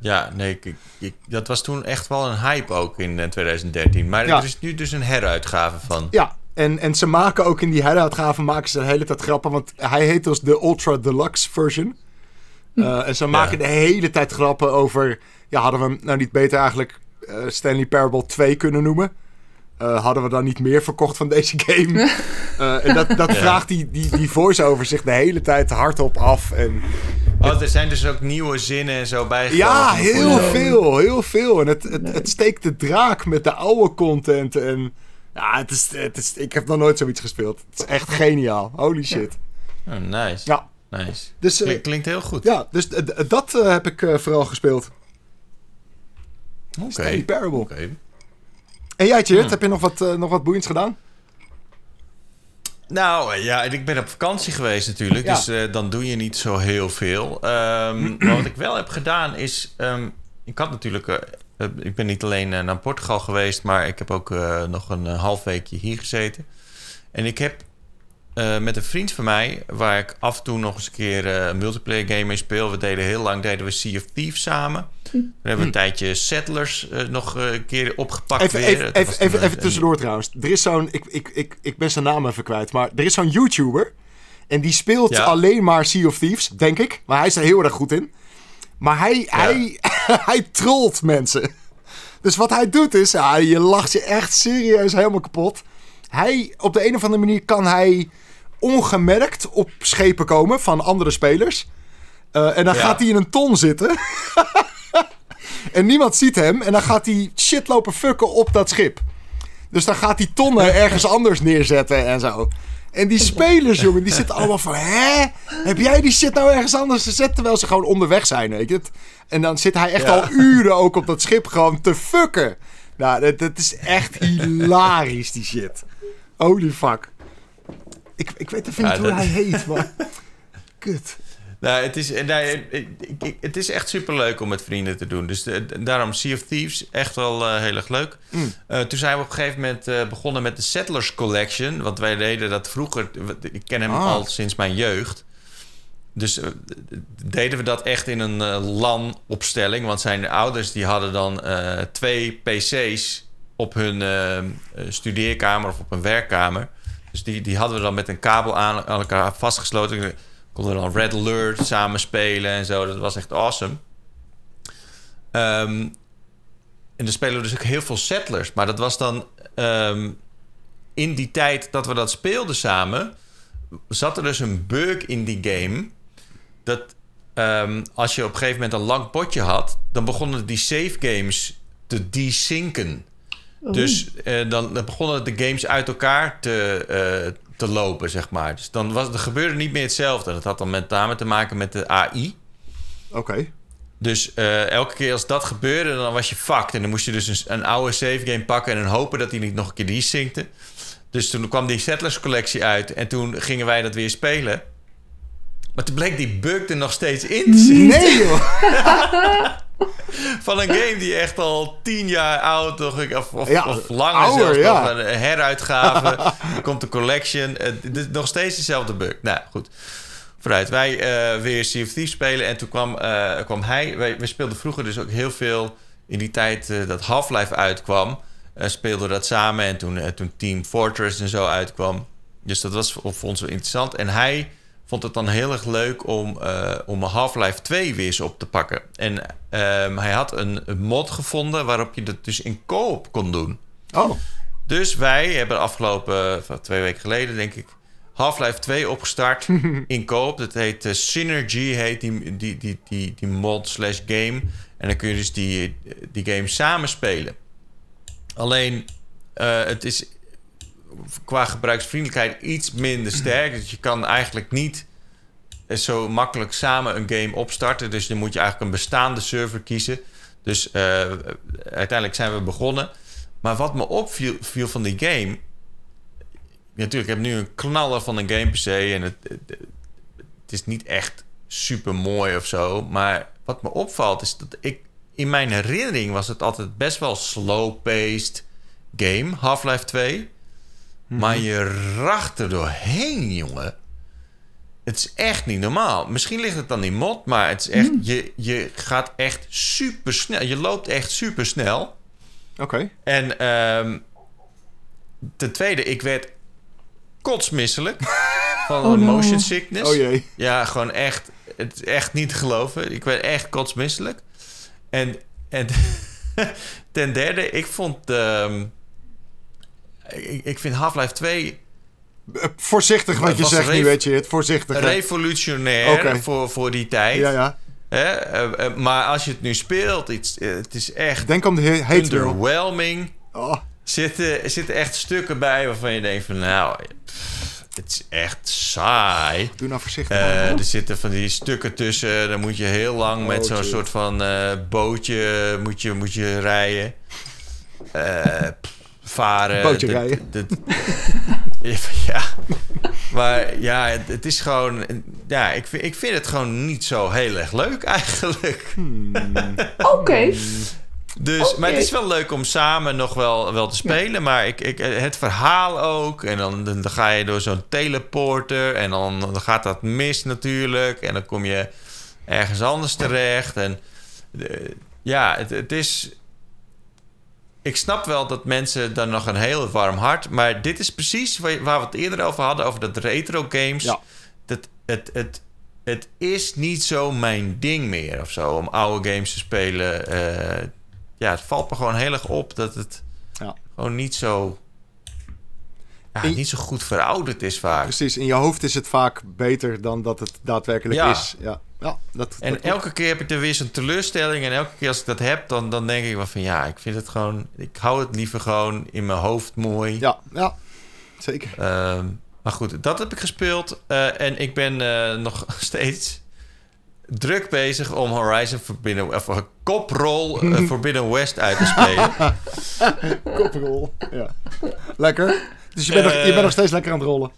Ja, nee, ik, ik- dat was toen echt wel een hype ook in eh, 2013. Maar
Ja.
er is nu dus een heruitgave van.
Ja, en, en ze maken ook in die heruitgave maken ze de hele tijd grappen. Want hij heet dus de Ultra Deluxe version. Eh, en ze maken de hele tijd grappen over... Ja, hadden we hem nou niet beter eigenlijk eh, Stanley Parable 2 kunnen noemen? Eh, hadden we dan niet meer verkocht van deze game? Eh, en dat, dat vraagt die, die, die voice-over zich de hele tijd hardop af. En,
Oh, er zijn dus ook nieuwe zinnen en zo bijgekomen.
ja, heel veel, heel veel. En het, het, het steekt de draak met de oude content. En ja, het is, het is, ik heb nog nooit zoiets gespeeld. Het is echt geniaal. Holy shit.
Oh, nice.
Ja,
nice.
dus, eh,
Klink- klinkt heel goed.
ja, dus d- dat eh, heb ik eh, vooral gespeeld.
Oké.
Stanley Parable. En jij, Tjeerd,
Hmm.
heb je nog wat, eh, nog wat boeiends gedaan?
Nou eh, ja, ik ben op vakantie geweest natuurlijk,
Ja.
dus eh, dan doe je niet zo heel veel. Maar wat ik wel heb gedaan is, ehm, ik had natuurlijk, eh, eh, ik ben niet alleen eh, naar Portugal geweest, maar ik heb ook eh, nog een eh, half weekje hier gezeten. En ik heb eh, met een vriend van mij, waar ik af en toe nog eens een keer eh, een multiplayer game mee speel. We deden heel lang deden we Sea of Thieves samen. Toen hebben we een tijdje Settlers eh, nog eh, een keer opgepakt
Even,
weer.
even, even,
toen
even, tussendoor trouwens. Er is zo'n, ik, ik, ik, ik ben zijn naam even kwijt, maar er is zo'n YouTuber. En die speelt
Ja.
alleen maar Sea of Thieves, denk ik. Maar hij is er heel erg goed in. Maar hij, hij, hij trolt mensen. Dus wat hij doet is, ja, je lacht je echt serieus helemaal kapot. Hij, op de een of andere manier kan hij ongemerkt op schepen komen van andere spelers. Eh, en dan
Ja.
gaat hij in een ton zitten. en niemand ziet hem. En dan gaat hij shit lopen fucken op dat schip. Dus dan gaat hij tonnen ergens anders neerzetten en zo. En die spelers, jongen, die zitten allemaal van... Hè? Heb jij die shit nou ergens anders gezet? Terwijl ze gewoon onderweg zijn, weet je het? En dan zit hij echt
Ja.
al uren ook op dat schip gewoon te fucken. Nou, dat, dat is echt hilarisch, die shit. Holy fuck. Ik, ik weet even
Ja,
niet hoe
dat-
hij heet, maar... Kut.
Nou, het is, nee, het is echt superleuk om met vrienden te doen. Dus de- daarom Sea of Thieves, echt wel eh, heel erg leuk.
Mm.
Eh, toen zijn we op een gegeven moment eh, begonnen met de Settlers Collection. Want wij deden dat vroeger. Ik ken hem
Ah.
al sinds mijn jeugd. Dus deden we dat echt in een LAN-opstelling. Want zijn ouders die hadden dan twee PC's op hun studeerkamer of op een werkkamer. Dus die, die hadden we dan met een kabel aan, aan elkaar vastgesloten. Konden we dan Red Alert samen spelen en zo. Dat was echt awesome. Ehm, en dan spelen we dus ook heel veel settlers. Maar dat was dan ehm, in die tijd dat we dat speelden samen... zat er dus een bug in die game... dat ehm, als je op een gegeven moment een lang potje had... dan begonnen die save games te desynken.
Oh.
Dus eh, dan, dan begonnen de games uit elkaar te, eh, te lopen, zeg maar. Dus dan was, er gebeurde niet meer hetzelfde. Dat had dan met name te maken met de AI.
Oké.
Dus eh, elke keer als dat gebeurde, dan was je fucked. En dan moest je dus een, een oude save game pakken... en hopen dat hij niet nog een keer desyncte. Dus toen kwam die Settlers collectie uit... en toen gingen wij dat weer spelen. Maar toen bleek die bug er nog steeds in te zitten.
Nee, joh.
Van een game die echt al tien jaar oud of, of, of,
Ja,
of langer
ouder,
zelfs
ja.
nog. Een heruitgave. er komt een collection. Eh, dit is nog steeds dezelfde bug. Nou, goed. Vooruit. Wij eh, weer Sea of Thieves spelen. En toen kwam, eh, kwam hij... Wij, wij speelden vroeger dus ook heel veel... In die tijd eh, dat Half-Life uitkwam... eh, speelden we dat samen. En toen, eh, toen Team Fortress en zo uitkwam. Dus dat was voor, voor ons wel interessant. En hij vond het dan heel erg leuk om, eh, om Half-Life 2 weer eens op te pakken. En ehm, hij had een, een mod gevonden waarop je dat dus in co-op kon doen.
Oh,
Dus wij hebben afgelopen van twee weken geleden, denk ik, Half-Life 2 opgestart in co-op. Dat heet eh, Synergy, heet die, die, die, die, die mod slash game. En dan kun je dus die, die game samen spelen. Alleen, eh, het is qua gebruiksvriendelijkheid iets minder sterk. Dus je kan eigenlijk niet zo makkelijk samen een game opstarten. Dus dan moet je eigenlijk een bestaande server kiezen. Dus eh, uiteindelijk zijn we begonnen. Maar wat me opviel viel van die game... Natuurlijk, ik heb nu een knaller van een game PC... en het, het, het is niet echt super mooi of zo. Maar wat me opvalt is dat ik... In mijn herinnering was het altijd best wel slow-paced game, Half-Life 2. Maar je racht er doorheen, jongen. Het is echt niet normaal. Misschien ligt het aan die mod, maar het is echt... Je, je gaat echt super snel. Je loopt echt super snel.
Oké.
En ehm, ten tweede, ik werd kotsmisselijk van
Oh, no.
motion sickness.
Oh jee.
Ja, gewoon echt. Het is echt niet te geloven. Ik werd echt kotsmisselijk. En, en ten derde, ik vond. ehm, ik, ik vind Half-Life 2
Eh, Voorzichtig wat
Het
je zegt nu, weet je. Het voorzichtig.
revolutionair voor, voor die tijd.
Ja, ja.
Hè? Eh, eh, maar als je het nu speelt, het, het is echt
Denk om de he- hate mail.
underwhelming.
Oh,
zitten, er zitten echt stukken bij waarvan je denkt van nou, pff, het is echt saai.
doe nou voorzichtig.
Eh, er zitten van die stukken tussen, dan moet je heel lang met zo'n soort van eh, bootje moet je, moet je rijden. Eh, varen.
Bootje rijden.
ja, maar ja, het, het is gewoon... Ja, ik vind, ik vind het gewoon niet zo heel erg leuk eigenlijk.
Oké.
Dus, Maar het is wel leuk om samen nog wel, wel te spelen. Maar ik, ik, het verhaal ook. En dan, dan, dan ga je door zo'n teleporter. En dan, dan gaat dat mis natuurlijk. En dan kom je ergens anders terecht. En eh, ja, het, het is... Ik snap wel dat mensen dan nog een heel warm hart... maar dit is precies waar, waar we het eerder over hadden... over dat retro games.
Ja.
Dat, het, het, het is niet zo mijn ding meer of zo... om oude games te spelen. Eh, ja, het valt me gewoon heel erg op dat het
Ja.
gewoon niet zo... Ja,
In-
niet zo goed verouderd is vaak.
Precies, in je hoofd is het vaak beter dan dat het daadwerkelijk
Ja.
is. Ja, ja dat,
En
dat-
elke keer heb ik er weer zo'n teleurstelling. En elke keer als ik dat heb, dan, dan denk ik wel van ja, ik vind het gewoon. Ik hou het liever gewoon in mijn hoofd mooi.
Ja, ja, zeker.
Ehm, maar goed, dat heb ik gespeeld. Eh, en ik ben eh, nog steeds druk bezig om Horizon Forbidden... of een koprol eh, Forbidden West uit te spelen.
Koprol. Ja. Lekker. Dus je bent, nog, je bent
Eh.
nog steeds lekker aan het rollen.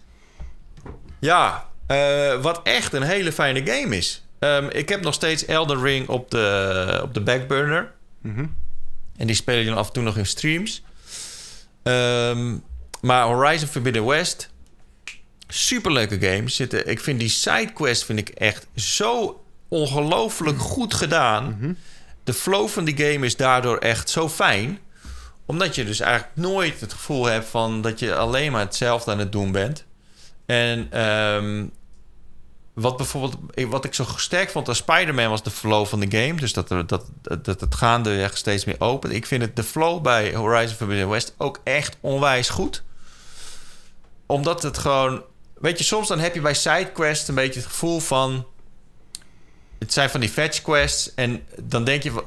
ja, eh, wat echt een hele fijne game is. Ehm, ik heb nog steeds Elden Ring op de, op de backburner.
Mhm.
En die spelen dan af en toe nog in streams. Ehm, maar Horizon Forbidden West... Superleuke game. Zitten, ik vind die sidequest vind ik echt zo ongelooflijk goed gedaan. De flow van die game is daardoor echt zo fijn. Omdat je dus eigenlijk nooit het gevoel hebt van dat je alleen maar hetzelfde aan het doen bent. En ehm, wat bijvoorbeeld, wat ik zo sterk vond aan Spider-Man was de flow van de game. Dus dat, dat, dat, dat het gaandeweg steeds meer open. Ik vind het de flow bij Horizon Forbidden West ook echt onwijs goed. Omdat het gewoon... Weet je, soms dan heb je bij sidequests een beetje het gevoel van... Het zijn van die fetch quests. En dan denk je...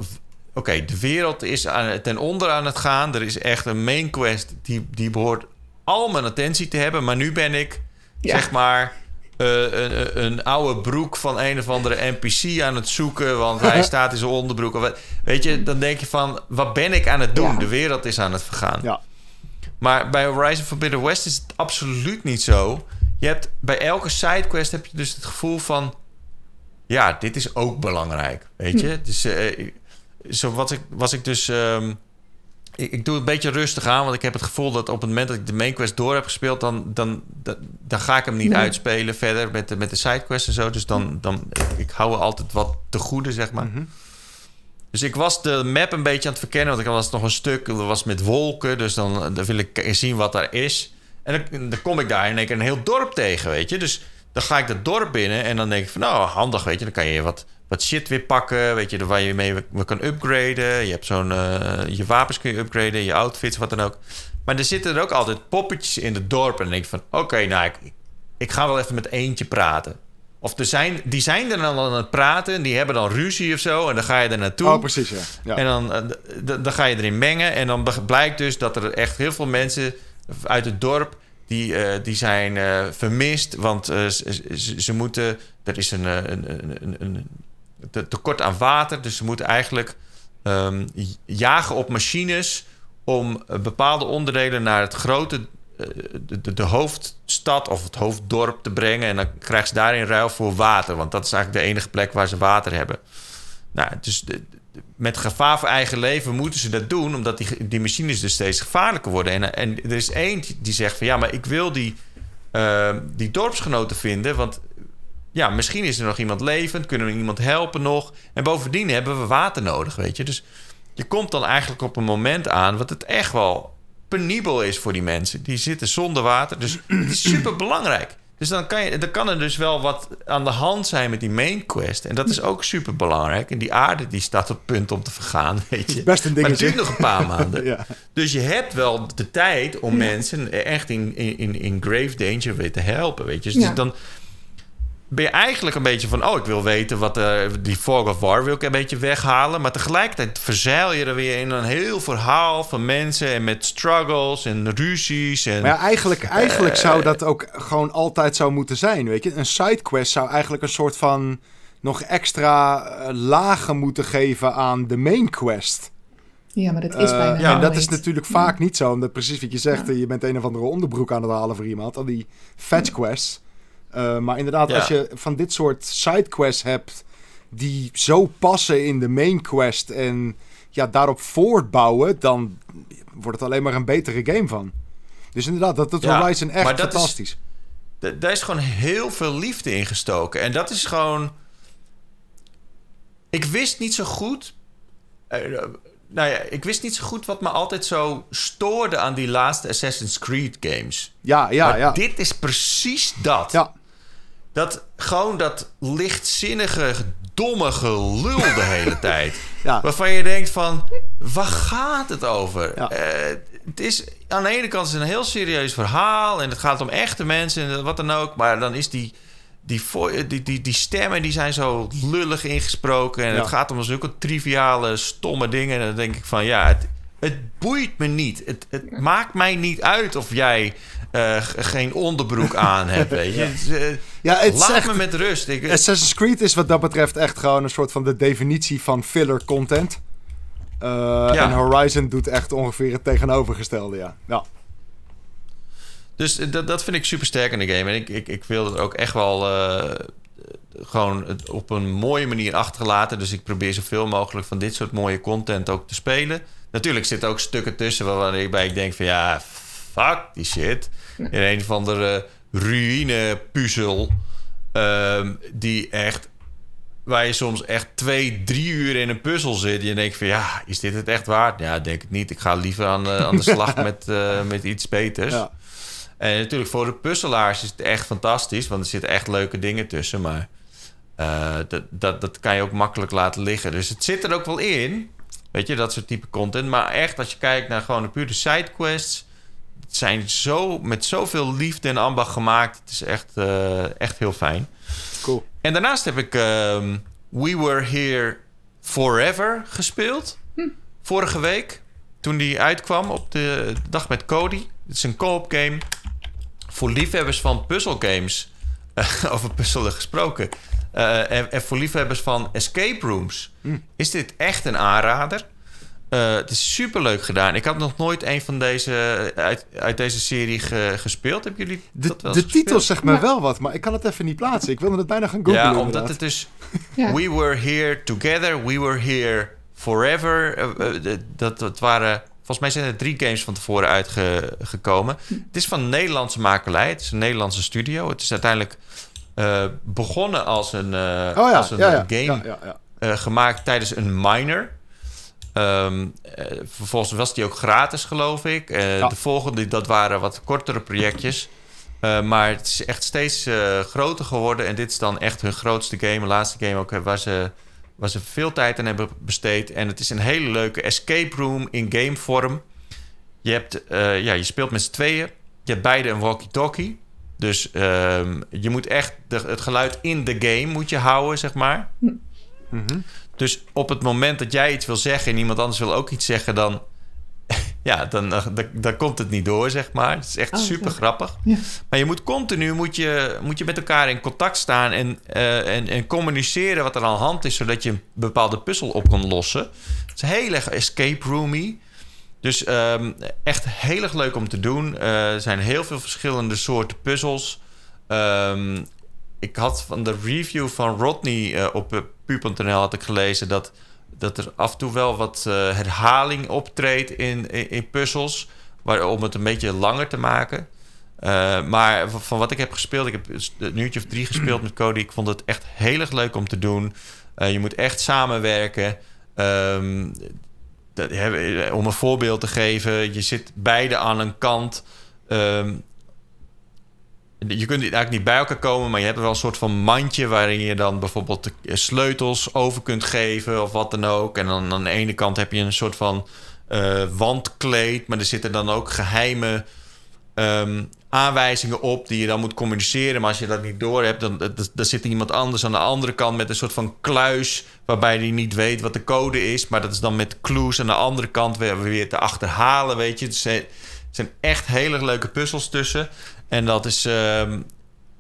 Oké, de wereld is aan, ten onder aan het gaan. Er is echt een main quest die, die behoort al mijn attentie te hebben. Maar nu ben ik,
Ja.
zeg maar... eh, een, een oude broek van een of andere NPC aan het zoeken, want hij staat in zijn onderbroek. Of Weet je, dan denk je van, wat ben ik aan het doen?
Ja.
De wereld is aan het vergaan.
Ja.
Maar bij Horizon Forbidden West is het absoluut niet zo. Je hebt bij elke sidequest heb je dus het gevoel van... Ja, dit is ook belangrijk, weet je? Dus eh, zo was ik, was ik dus... ehm, ik, ik doe het een beetje rustig aan, want ik heb het gevoel dat op het moment dat ik de main quest door heb gespeeld... dan, dan, dan, dan ga ik hem niet
Nee.
uitspelen verder met de, met de sidequests en zo. Dus dan, dan ik, ik hou er altijd wat te goede, zeg maar.
Mhm.
Dus ik was de map een beetje aan het verkennen. Want ik was nog een stuk, dat was met wolken. Dus dan, dan wil ik zien wat daar is. En dan, dan kom ik daar en ik een heel dorp tegen, weet je. Dus dan ga ik dat dorp binnen en dan denk ik van... nou, handig, weet je. Dan kan je wat, wat shit weer pakken, weet je. Waar je mee we kan upgraden. Je hebt zo'n... eh, je wapens kun je upgraden, je outfits, wat dan ook. Maar er zitten er ook altijd poppetjes in het dorp. En dan denk ik van, oké, nou, ik, ik ga wel even met eentje praten. Of er zijn, die zijn er dan aan het praten. En die hebben dan ruzie of zo. En dan ga je er naartoe.
Oh, precies, ja. ja.
En dan, eh, dan ga je erin mengen. En dan blijkt dus dat er echt heel veel mensen uit het dorp... die, eh, die zijn vermist. Want ze, ze- moeten... Er is een, een, een, een te- tekort aan water. Dus ze moeten eigenlijk ehm, jagen op machines... om eh, bepaalde onderdelen naar het grote, eh, de, de, hoofdstad of het hoofddorp te brengen. En dan krijgen ze daarin ruil voor water. Want dat is eigenlijk de enige plek waar ze water hebben. Nou, dus met gevaar voor eigen leven moeten ze dat doen, omdat die, die machines dus steeds gevaarlijker worden. En, en er is één die- zegt van ja, maar ik wil die, eh, die dorpsgenoten vinden, want ja, misschien is er nog iemand levend, kunnen we iemand helpen nog. En bovendien hebben we water nodig, weet je. Dus je komt dan eigenlijk op een moment aan wat het echt wel penibel is voor die mensen. Die zitten zonder water, dus het is super belangrijk. Dus dan kan, je, dan kan er dus wel wat aan de hand zijn met die main quest. En dat is ook super belangrijk. En die aarde die staat op punt om te vergaan, weet je.
Best een
Maar het
dingetje.
duurt nog een paar maanden.
Ja.
Dus je hebt wel de tijd om mensen echt in, in, in, in grave danger weer te helpen, weet je. Dus
Ja.
dan ben je eigenlijk een beetje van... oh, ik wil weten wat... eh, die Fog of War wil ik een beetje weghalen. Maar tegelijkertijd verzeil je er weer in een heel verhaal van mensen... en met struggles en ruzies en...
Maar ja, eigenlijk, eigenlijk
Eh,
zou dat ook gewoon altijd zo moeten zijn, weet je. Een sidequest zou eigenlijk een soort van nog extra eh, lagen moeten geven aan de main quest.
Ja, maar dat is
Eh,
bijna
en
helemaal
dat is natuurlijk vaak niet zo. Omdat precies wat je zegt, eh, je bent een of andere onderbroek aan het halen voor iemand. Al die fetch quests. Eh, maar inderdaad,
Ja.
als je van dit soort sidequests hebt... die zo passen in de main quest... en ja, daarop voortbouwen... dan wordt het alleen maar een betere game van. Dus inderdaad, dat doet
Ja,
Horizon echt
dat is-
fantastisch.
Daar is gewoon heel veel liefde in gestoken. En dat is gewoon. Ik wist niet zo goed. eh, nou ja, ik wist niet zo goed wat me altijd zo stoorde aan die laatste Assassin's Creed games.
Ja, ja,
maar
ja.
dit is precies dat.
Ja,
Dat gewoon dat lichtzinnige, domme gelul de hele tijd.
ja.
Waarvan je denkt van, waar gaat het over?
Ja.
Eh, het is aan de ene kant is een heel serieus verhaal en het gaat om echte mensen en wat dan ook, maar dan is die die, vo- die, die, die stemmen die zijn zo lullig ingesproken en
Ja.
het gaat om zulke triviale, stomme dingen. En dan denk ik van ja, het, het boeit me niet. Het, het maakt mij niet uit of jij eh, geen onderbroek aan hebt, weet je. Eh,
ja het is
Laat
echt-
me met rust. Ik,
Assassin's Creed is wat dat betreft echt gewoon een soort van de definitie van filler content. Eh,
Ja.
En Horizon doet echt ongeveer het tegenovergestelde, ja. ja.
Dus eh, dat, dat vind ik super sterk in de game. En ik, ik, ik wil het ook echt wel eh, gewoon het op een mooie manier achterlaten. Dus ik probeer zoveel mogelijk van dit soort mooie content ook te spelen. Natuurlijk zitten ook stukken tussen waarbij ik denk van ja, fuck die shit. In een of andere ruïne puzzel. ehm, die echt waar je soms echt twee, drie uur in een puzzel zit. En je denkt van ja, is dit het echt waard? Ja, denk ik niet. Ik ga liever aan, eh, aan de slag met, eh, met iets beters.
ja.
En natuurlijk voor de puzzelaars is het echt fantastisch, want er zitten echt leuke dingen tussen. Maar eh, dat, dat, dat kan je ook makkelijk laten liggen. Dus het zit er ook wel in, weet je, dat soort type content. Maar echt, als je kijkt naar gewoon de pure sidequests, het zijn zo, met zoveel liefde en ambacht gemaakt. Het is echt, eh, echt heel fijn.
Cool.
En daarnaast heb ik ehm, We Were Here Forever gespeeld. Vorige week, toen die uitkwam op de dag met Cody. Het is een co-op game voor liefhebbers van puzzelgames. over puzzelen gesproken. Eh, en, en voor liefhebbers van escape rooms. Is dit echt een aanrader. Eh, het is super leuk gedaan. Ik had nog nooit een van deze uit, uit deze serie ge- gespeeld. Hebben jullie
De,
dat wel
de titel zegt me
Ja.
wel wat, maar ik kan het even niet plaatsen. Ik wilde het bijna gaan googlen.
Ja, omdat
inderdaad.
het dus...
Ja.
We were here together, we were here forever. Eh, eh, dat, dat waren... Volgens mij zijn er drie games van tevoren uitgekomen. Het is van Nederlandse makelij. Het is een Nederlandse studio. Het is uiteindelijk eh, begonnen als een, eh,
Oh ja,
als een
ja, ja.
game
ja, ja, ja.
eh, gemaakt tijdens een minor. Ehm, eh, vervolgens was die ook gratis, geloof ik. Eh,
Ja.
De volgende, dat waren wat kortere projectjes. Eh, maar het is echt steeds eh, groter geworden. En dit is dan echt hun grootste game. Laatste game ook, waar ze, waar ze veel tijd aan hebben besteed. En het is een hele leuke escape room in gamevorm. Je, hebt, eh, ja, je speelt met z'n tweeën. Je hebt beide een walkie-talkie. Dus ehm, je moet echt de, het geluid in de game moet je houden, zeg maar.
Mhm.
Dus op het moment dat jij iets wil zeggen en iemand anders wil ook iets zeggen, dan, ja, dan, eh, dan, dan komt het niet door, zeg maar. Het is echt
Oh,
super grappig.
Ja.
Maar je moet continu moet je, moet je met elkaar in contact staan en, eh, en, en communiceren wat er aan de hand is, zodat je een bepaalde puzzel op kan lossen. Het is heel erg escape roomy. Dus ehm, echt heel erg leuk om te doen. Eh, er zijn heel veel verschillende soorten puzzels. Ehm, ik had van de review van Rodney uh, op pu.nl had ik gelezen dat, dat er af en toe wel wat uh, herhaling optreedt in, in, in, puzzels. Waar, om het een beetje langer te maken. Uh, maar van wat ik heb gespeeld, ik heb een uurtje of drie gespeeld met Cody. Ik vond het echt heel erg leuk om te doen. Uh, je moet echt samenwerken. Um, dat, om een voorbeeld te geven, je zit beide aan een kant. Um, je kunt eigenlijk niet bij elkaar komen, maar je hebt wel een soort van mandje waarin je dan bijvoorbeeld de sleutels over kunt geven of wat dan ook. En dan aan de ene kant heb je een soort van uh, wandkleed, maar er zitten dan ook geheime um, aanwijzingen op die je dan moet communiceren. Maar als je dat niet door hebt, dan, dan zit er iemand anders aan de andere kant met een soort van kluis. Waarbij hij niet weet wat de code is. Maar dat is dan met clues aan de andere kant weer, weer te achterhalen. Weet je, het zijn echt hele leuke puzzels tussen. En dat is uh,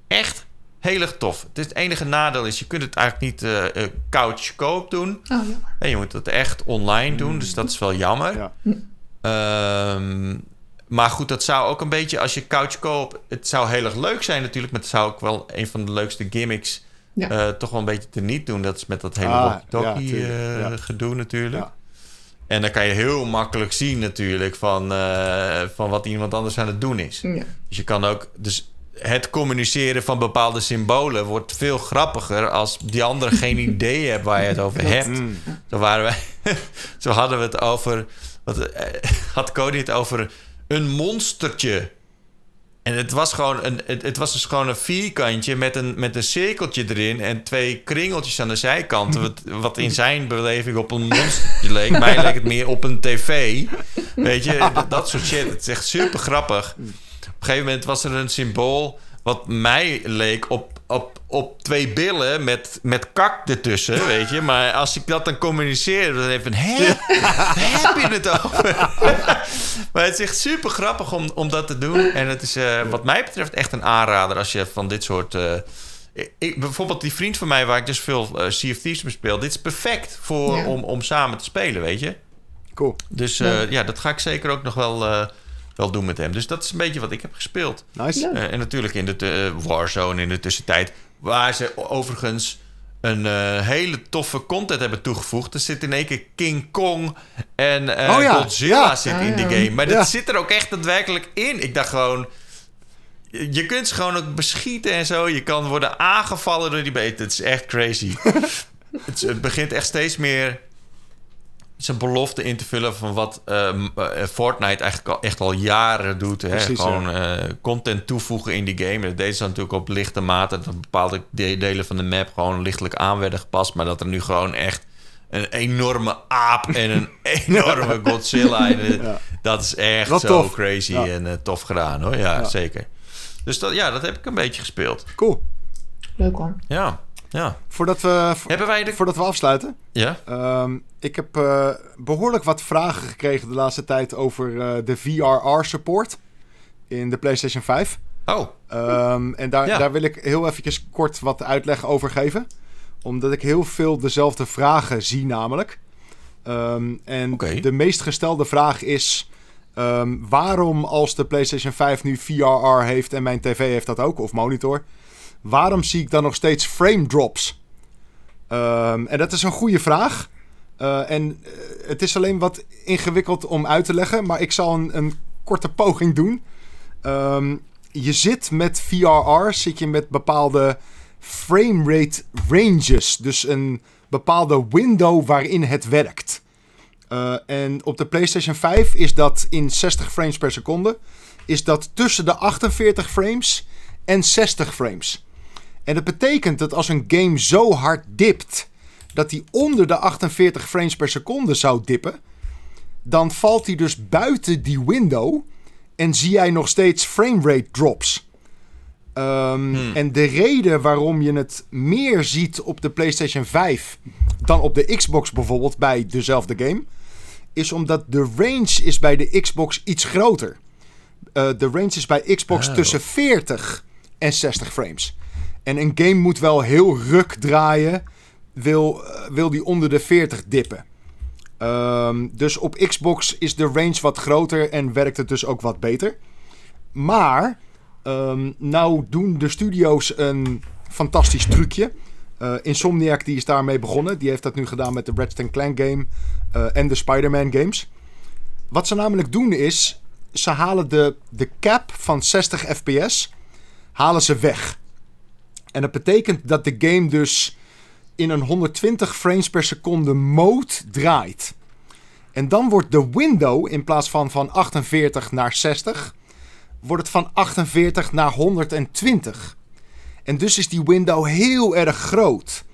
echt heel erg tof. Het, is het enige nadeel is, je kunt het eigenlijk niet uh, couch koop doen.
Oh, jammer.
En je moet het echt online doen, dus dat is wel jammer. Ja. Um, maar goed, dat zou ook een beetje, als je couch koopt... het zou heel erg leuk zijn natuurlijk... maar het zou ook wel een van de leukste gimmicks... Ja. Uh, toch wel een beetje te niet doen. Dat is met dat hele ah, walkie-talkie ja, uh, gedoe natuurlijk. Ja. En dan kan je heel makkelijk zien natuurlijk... van, uh, van wat iemand anders aan het doen is. Dus je kan ook... Dus het communiceren van bepaalde symbolen wordt veel grappiger als die andere geen idee hebben waar je het over hebt. Mm. Zo waren wij. zo hadden we het over. Wat, had Cody het over een monstertje. En het was gewoon een, het, het, was dus gewoon een vierkantje met een, met een cirkeltje erin en twee kringeltjes aan de zijkanten. Wat, wat in zijn beleving op een monstertje leek. Mij leek het meer op een tv. Weet je, dat, dat soort shit. Het is echt super grappig. Op een gegeven moment was er een symbool wat mij leek op op, op twee billen met, met kak ertussen, weet je. Maar als ik dat dan communiceer, dan even... Hé, heb je het over? maar het is echt super grappig om, om dat te doen. En het is uh, wat mij betreft echt een aanrader als je van dit soort... Uh, ik, bijvoorbeeld die vriend van mij waar ik dus veel uh, Sea of Thieves speel... dit is perfect voor, ja. om, om samen te spelen, weet je.
Cool.
Dus ja. ja, dat ga ik zeker ook nog wel wel doen met hem. Dus dat is een beetje wat ik heb gespeeld.
Nice.
Uh, en natuurlijk in de uh, Warzone in de tussentijd. Waar ze overigens een uh, hele toffe content hebben toegevoegd. Er zit in één keer King Kong en oh, ja. Godzilla ja. zit in die game. Maar dat zit er ook echt daadwerkelijk in. Ik dacht gewoon... Je kunt ze gewoon ook beschieten en zo. Je kan worden aangevallen door die beet. Het is echt crazy. het, het begint echt steeds meer zijn belofte in te vullen van wat uh, Fortnite eigenlijk al, echt al jaren doet. Hè? Precies, Gewoon ja. uh, content toevoegen in die game. Dat deed ze natuurlijk op lichte mate. Dat bepaalde delen van de map gewoon lichtelijk aan werden gepast. Maar dat er nu gewoon echt een enorme aap en een enorme Godzilla. ja. Dat is echt zo tof. crazy ja. en tof gedaan hoor. Ja, zeker. Dus dat, ja, dat heb ik een beetje gespeeld.
Cool.
Leuk hoor.
Ja. Ja.
Voordat we,
Hebben wij de...
voordat we afsluiten.
Ja.
Um, ik heb uh, behoorlijk wat vragen gekregen de laatste tijd over uh, de VRR-support in de PlayStation 5.
Oh.
Um, en daar, ja. daar wil ik heel eventjes kort wat uitleg over geven. Omdat ik heel veel dezelfde vragen zie namelijk. Um, en okay. de meest gestelde vraag is... waarom als de PlayStation 5 nu VRR heeft en mijn tv heeft dat ook, of monitor waarom zie ik dan nog steeds frame drops? Um, en dat is een goede vraag. Uh, en uh, het is alleen wat ingewikkeld om uit te leggen, maar ik zal een, een korte poging doen. Um, je zit met VRR, zit je met bepaalde framerate ranges. Dus een bepaalde window waarin het werkt. Uh, en op de PlayStation 5 is dat in 60 frames per seconde. Is dat tussen de 48 frames en 60 frames. En dat betekent dat als een game zo hard dipt dat hij onder de 48 frames per seconde zou dippen, dan valt hij dus buiten die window en zie jij nog steeds framerate drops. Um, hmm. En de reden waarom je het meer ziet op de PlayStation 5 dan op de Xbox bijvoorbeeld bij dezelfde game, is omdat de range is bij de Xbox iets groter. Uh, de range is bij Xbox oh. tussen 40 en 60 frames. En een game moet wel heel ruk draaien. Wil, uh, wil die onder de 40 dippen. Ehm, dus op Xbox is de range wat groter en werkt het dus ook wat beter. Maar, um, nou doen de studio's een fantastisch trucje. Uh, Insomniac die is daarmee begonnen. Die heeft dat nu gedaan met de Ratchet Clank game uh, en de Spider-Man games. Wat ze namelijk doen is, ze halen de, de cap van 60 fps halen ze weg. En dat betekent dat de game dus in een 120 frames per seconde mode draait. En dan wordt de window in plaats van van 48 naar 60, wordt het van 48 naar 120. En dus is die window heel erg groot.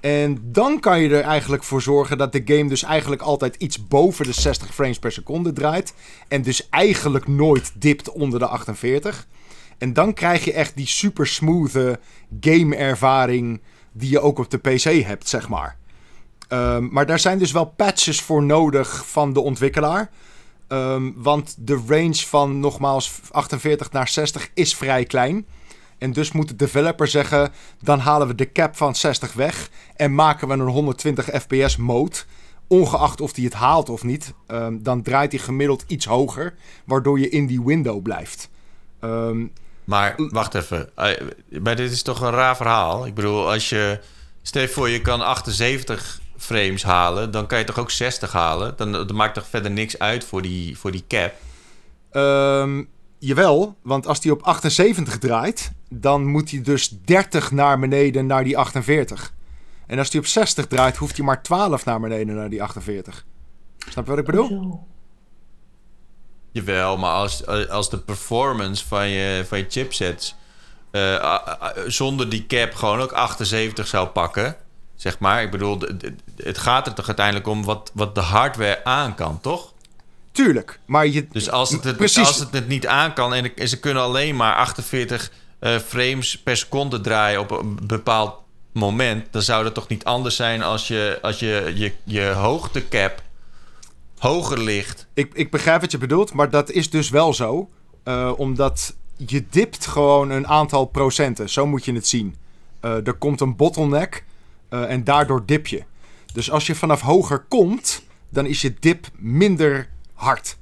En dan kan je er eigenlijk voor zorgen dat de game dus eigenlijk altijd iets boven de 60 frames per seconde draait. En dus eigenlijk nooit dipt onder de 48. En dan krijg je echt die super smooth game ervaring die je ook op de PC hebt, zeg maar. Um, maar daar zijn dus wel patches voor nodig van de ontwikkelaar. Um, want de range van nogmaals 48 naar 60 is vrij klein. En dus moet de developer zeggen: dan halen we de cap van 60 weg en maken we een 120 fps mode. Ongeacht of hij het haalt of niet, um, dan draait hij gemiddeld iets hoger, waardoor je in die window blijft. Um,
maar wacht even, maar dit is toch een raar verhaal? Ik bedoel, als je, stel voor je kan 78 frames halen, dan kan je toch ook 60 halen? Dan, dan maakt toch verder niks uit voor die, voor die cap?
Um, jawel, want als die op 78 draait, dan moet hij dus 30 naar beneden naar die 48. En als die op 60 draait, hoeft hij maar 12 naar beneden naar die 48. Snap je wat ik bedoel?
Jawel, maar als, als de performance van je, van je chipsets uh, zonder die cap gewoon ook 78 zou pakken, zeg maar. Ik bedoel, het gaat er toch uiteindelijk om wat, wat de hardware aan kan, toch?
Tuurlijk, maar je...
Dus als het het, precies. als het, het niet aan kan en, ze kunnen alleen maar 48 uh, frames per seconde draaien op een bepaald moment... dan zou dat toch niet anders zijn als je als je, je, je hoogtecap hoger ligt.
Ik, ik begrijp wat je bedoelt, maar dat is dus wel zo. Uh, omdat je dipt gewoon een aantal procenten. Zo moet je het zien. Uh, er komt een bottleneck uh, en daardoor dip je. Dus als je vanaf hoger komt, dan is je dip minder hard.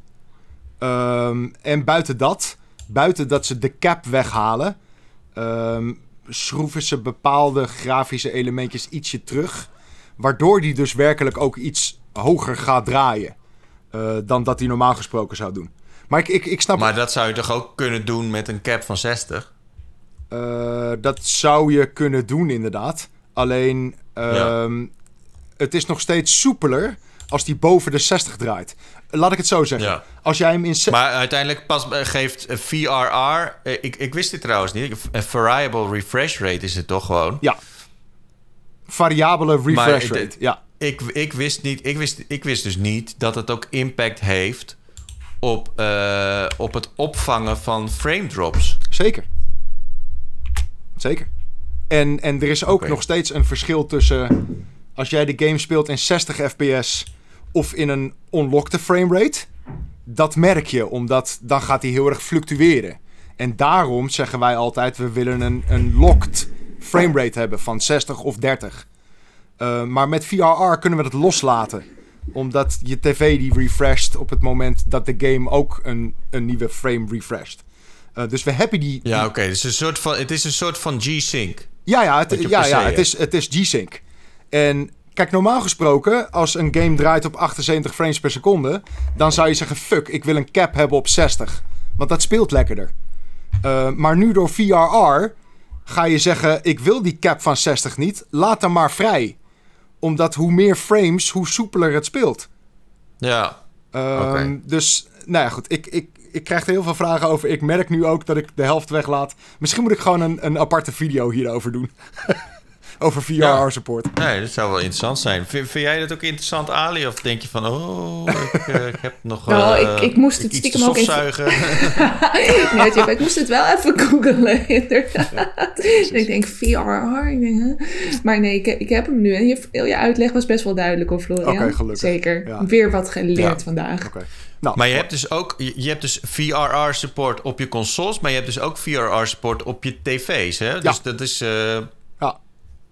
Um, en buiten dat, buiten dat ze de cap weghalen, um, schroeven ze bepaalde grafische elementjes ietsje terug. Waardoor die dus werkelijk ook iets hoger gaat draaien. Uh, dan dat hij normaal gesproken zou doen. Maar ik, ik, ik snap...
Maar dat zou je toch ook kunnen doen met een cap van 60?
Uh, dat zou je kunnen doen, inderdaad. Alleen, ja. uh, het is nog steeds soepeler als die boven de 60 draait. Laat ik het zo zeggen. Ja. Als jij hem in...
Maar uiteindelijk pas eh, geeft VRR... Ik, ik wist dit trouwens niet. Een variable refresh rate is het toch gewoon?
Ja. Variabele refresh maar, rate, ja
ik, ik, wist niet, ik, wist, ik wist dus niet dat het ook impact heeft op, uh, op het opvangen van frame drops.
Zeker. Zeker. En, en er is ook okay. nog steeds een verschil tussen als jij de game speelt in 60 fps of in een unlocked frame rate. Dat merk je, omdat dan gaat hij heel erg fluctueren. En daarom zeggen wij altijd: we willen een, een locked frame rate hebben van 60 of 30. Uh, maar met VRR kunnen we dat loslaten. Omdat je tv die refresht op het moment dat de game ook een, een nieuwe frame refresht. Uh, dus we hebben die...
Ja, oké. Okay. Dus een soort van, het is een soort van G-Sync.
Ja, ja, het, ja, ja het, is, het is G-Sync. En kijk, normaal gesproken, als een game draait op 78 frames per seconde... dan zou je zeggen, fuck, ik wil een cap hebben op 60. Want dat speelt lekkerder. Uh, maar nu door VRR ga je zeggen, ik wil die cap van 60 niet. Laat hem maar vrij omdat hoe meer frames, hoe soepeler het speelt.
Ja.
Um, okay. Dus, nou ja, goed. Ik, ik, ik krijg er heel veel vragen over. Ik merk nu ook dat ik de helft weglaat. Misschien moet ik gewoon een, een aparte video hierover doen. over VR-support.
Ja. Nee, dat zou wel interessant zijn. Vind, vind, jij dat ook interessant, Ali? Of denk je van, oh, ik, uh, ik heb nog
nou, uh, ik, ik moest het stiekem ook
even...
nee, ik moest het wel even googelen, inderdaad. Ja, ik denk, VR, ik denk, huh? Maar nee, ik, ik heb hem nu. En je, je uitleg was best wel duidelijk, hoor, Florian.
Oké, okay, gelukkig.
Zeker. Ja. Weer wat geleerd vandaag.
Okay.
Nou, maar je hebt dus ook je hebt dus VRR support op je consoles, maar je hebt dus ook VRR support op je tv's. Hè? Dus dat is. Uh,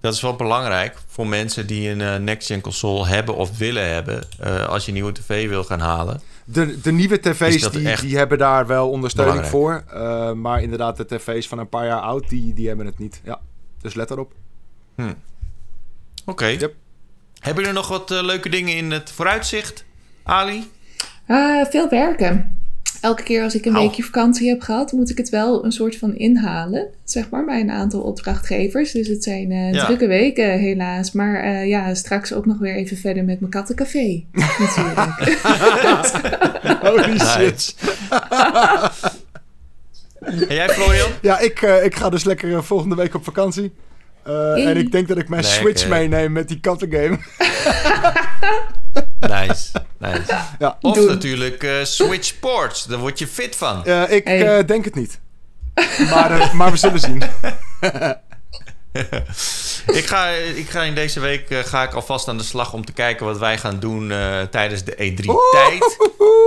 dat is wel belangrijk voor mensen die een uh, next-gen console hebben of willen hebben. Uh, als je een nieuwe tv wil gaan halen.
De, de nieuwe tv's die, die hebben daar wel ondersteuning voor. Uh, maar inderdaad, de tv's van een paar jaar oud, die, die hebben het niet. Ja, dus let erop.
Hm. Oké. Okay. Yep. Hebben er nog wat leuke dingen in het vooruitzicht, Ali?
veel werken elke keer als ik een weekje vakantie heb gehad, moet ik het wel een soort van inhalen, zeg maar, bij een aantal opdrachtgevers. Dus het zijn uh, drukke weken, helaas. Maar uh, ja, straks ook nog weer even verder met mijn kattencafé, natuurlijk.
Holy shit.
en jij, Florian?
Ja, ik, uh, ik ga dus lekker volgende week op vakantie. en ik denk dat ik mijn Switch meeneem met die kattengame.
Nice, nice. Ja. Of natuurlijk uh, Switch Sports, daar word je fit van.
Uh, ik hey. uh, denk het niet. Maar, uh, maar we zullen zien.
ik, ga, ik ga in deze week ga ik alvast aan de slag om te kijken wat wij gaan doen tijdens de E3-tijd.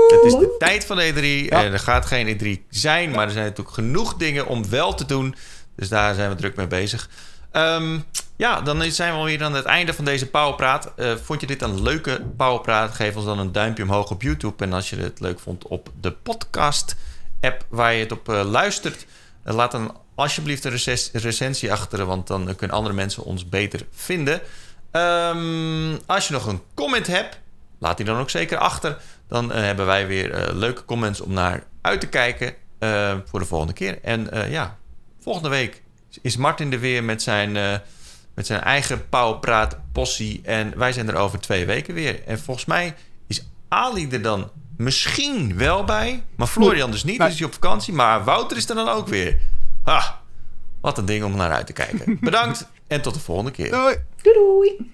Het is de tijd van de E3 ja. en er gaat geen E3 zijn, maar er zijn natuurlijk genoeg dingen om wel te doen. Dus daar zijn we druk mee bezig. Um, ja, dan zijn we alweer aan het einde van deze Powerpraat. Uh, vond je dit een leuke Powerpraat? Geef ons dan een duimpje omhoog op YouTube. En als je het leuk vond op de podcast-app waar je het op uh, luistert... Uh, laat dan alsjeblieft een recensie achter... want dan kunnen andere mensen ons beter vinden. Um, als je nog een comment hebt, laat die dan ook zeker achter. Dan hebben wij weer leuke comments om naar uit te kijken... voor de volgende keer. En ja, volgende week is Martin er weer met zijn met zijn eigen Pauwpraat possie. En wij zijn er over twee weken weer. En volgens mij is Ali er dan misschien wel bij. Maar Florian dus niet, dus is hij op vakantie. Maar Wouter is er dan ook weer. Ha, wat een ding om naar uit te kijken. Bedankt en tot de volgende keer.
Doei.
Doei doei.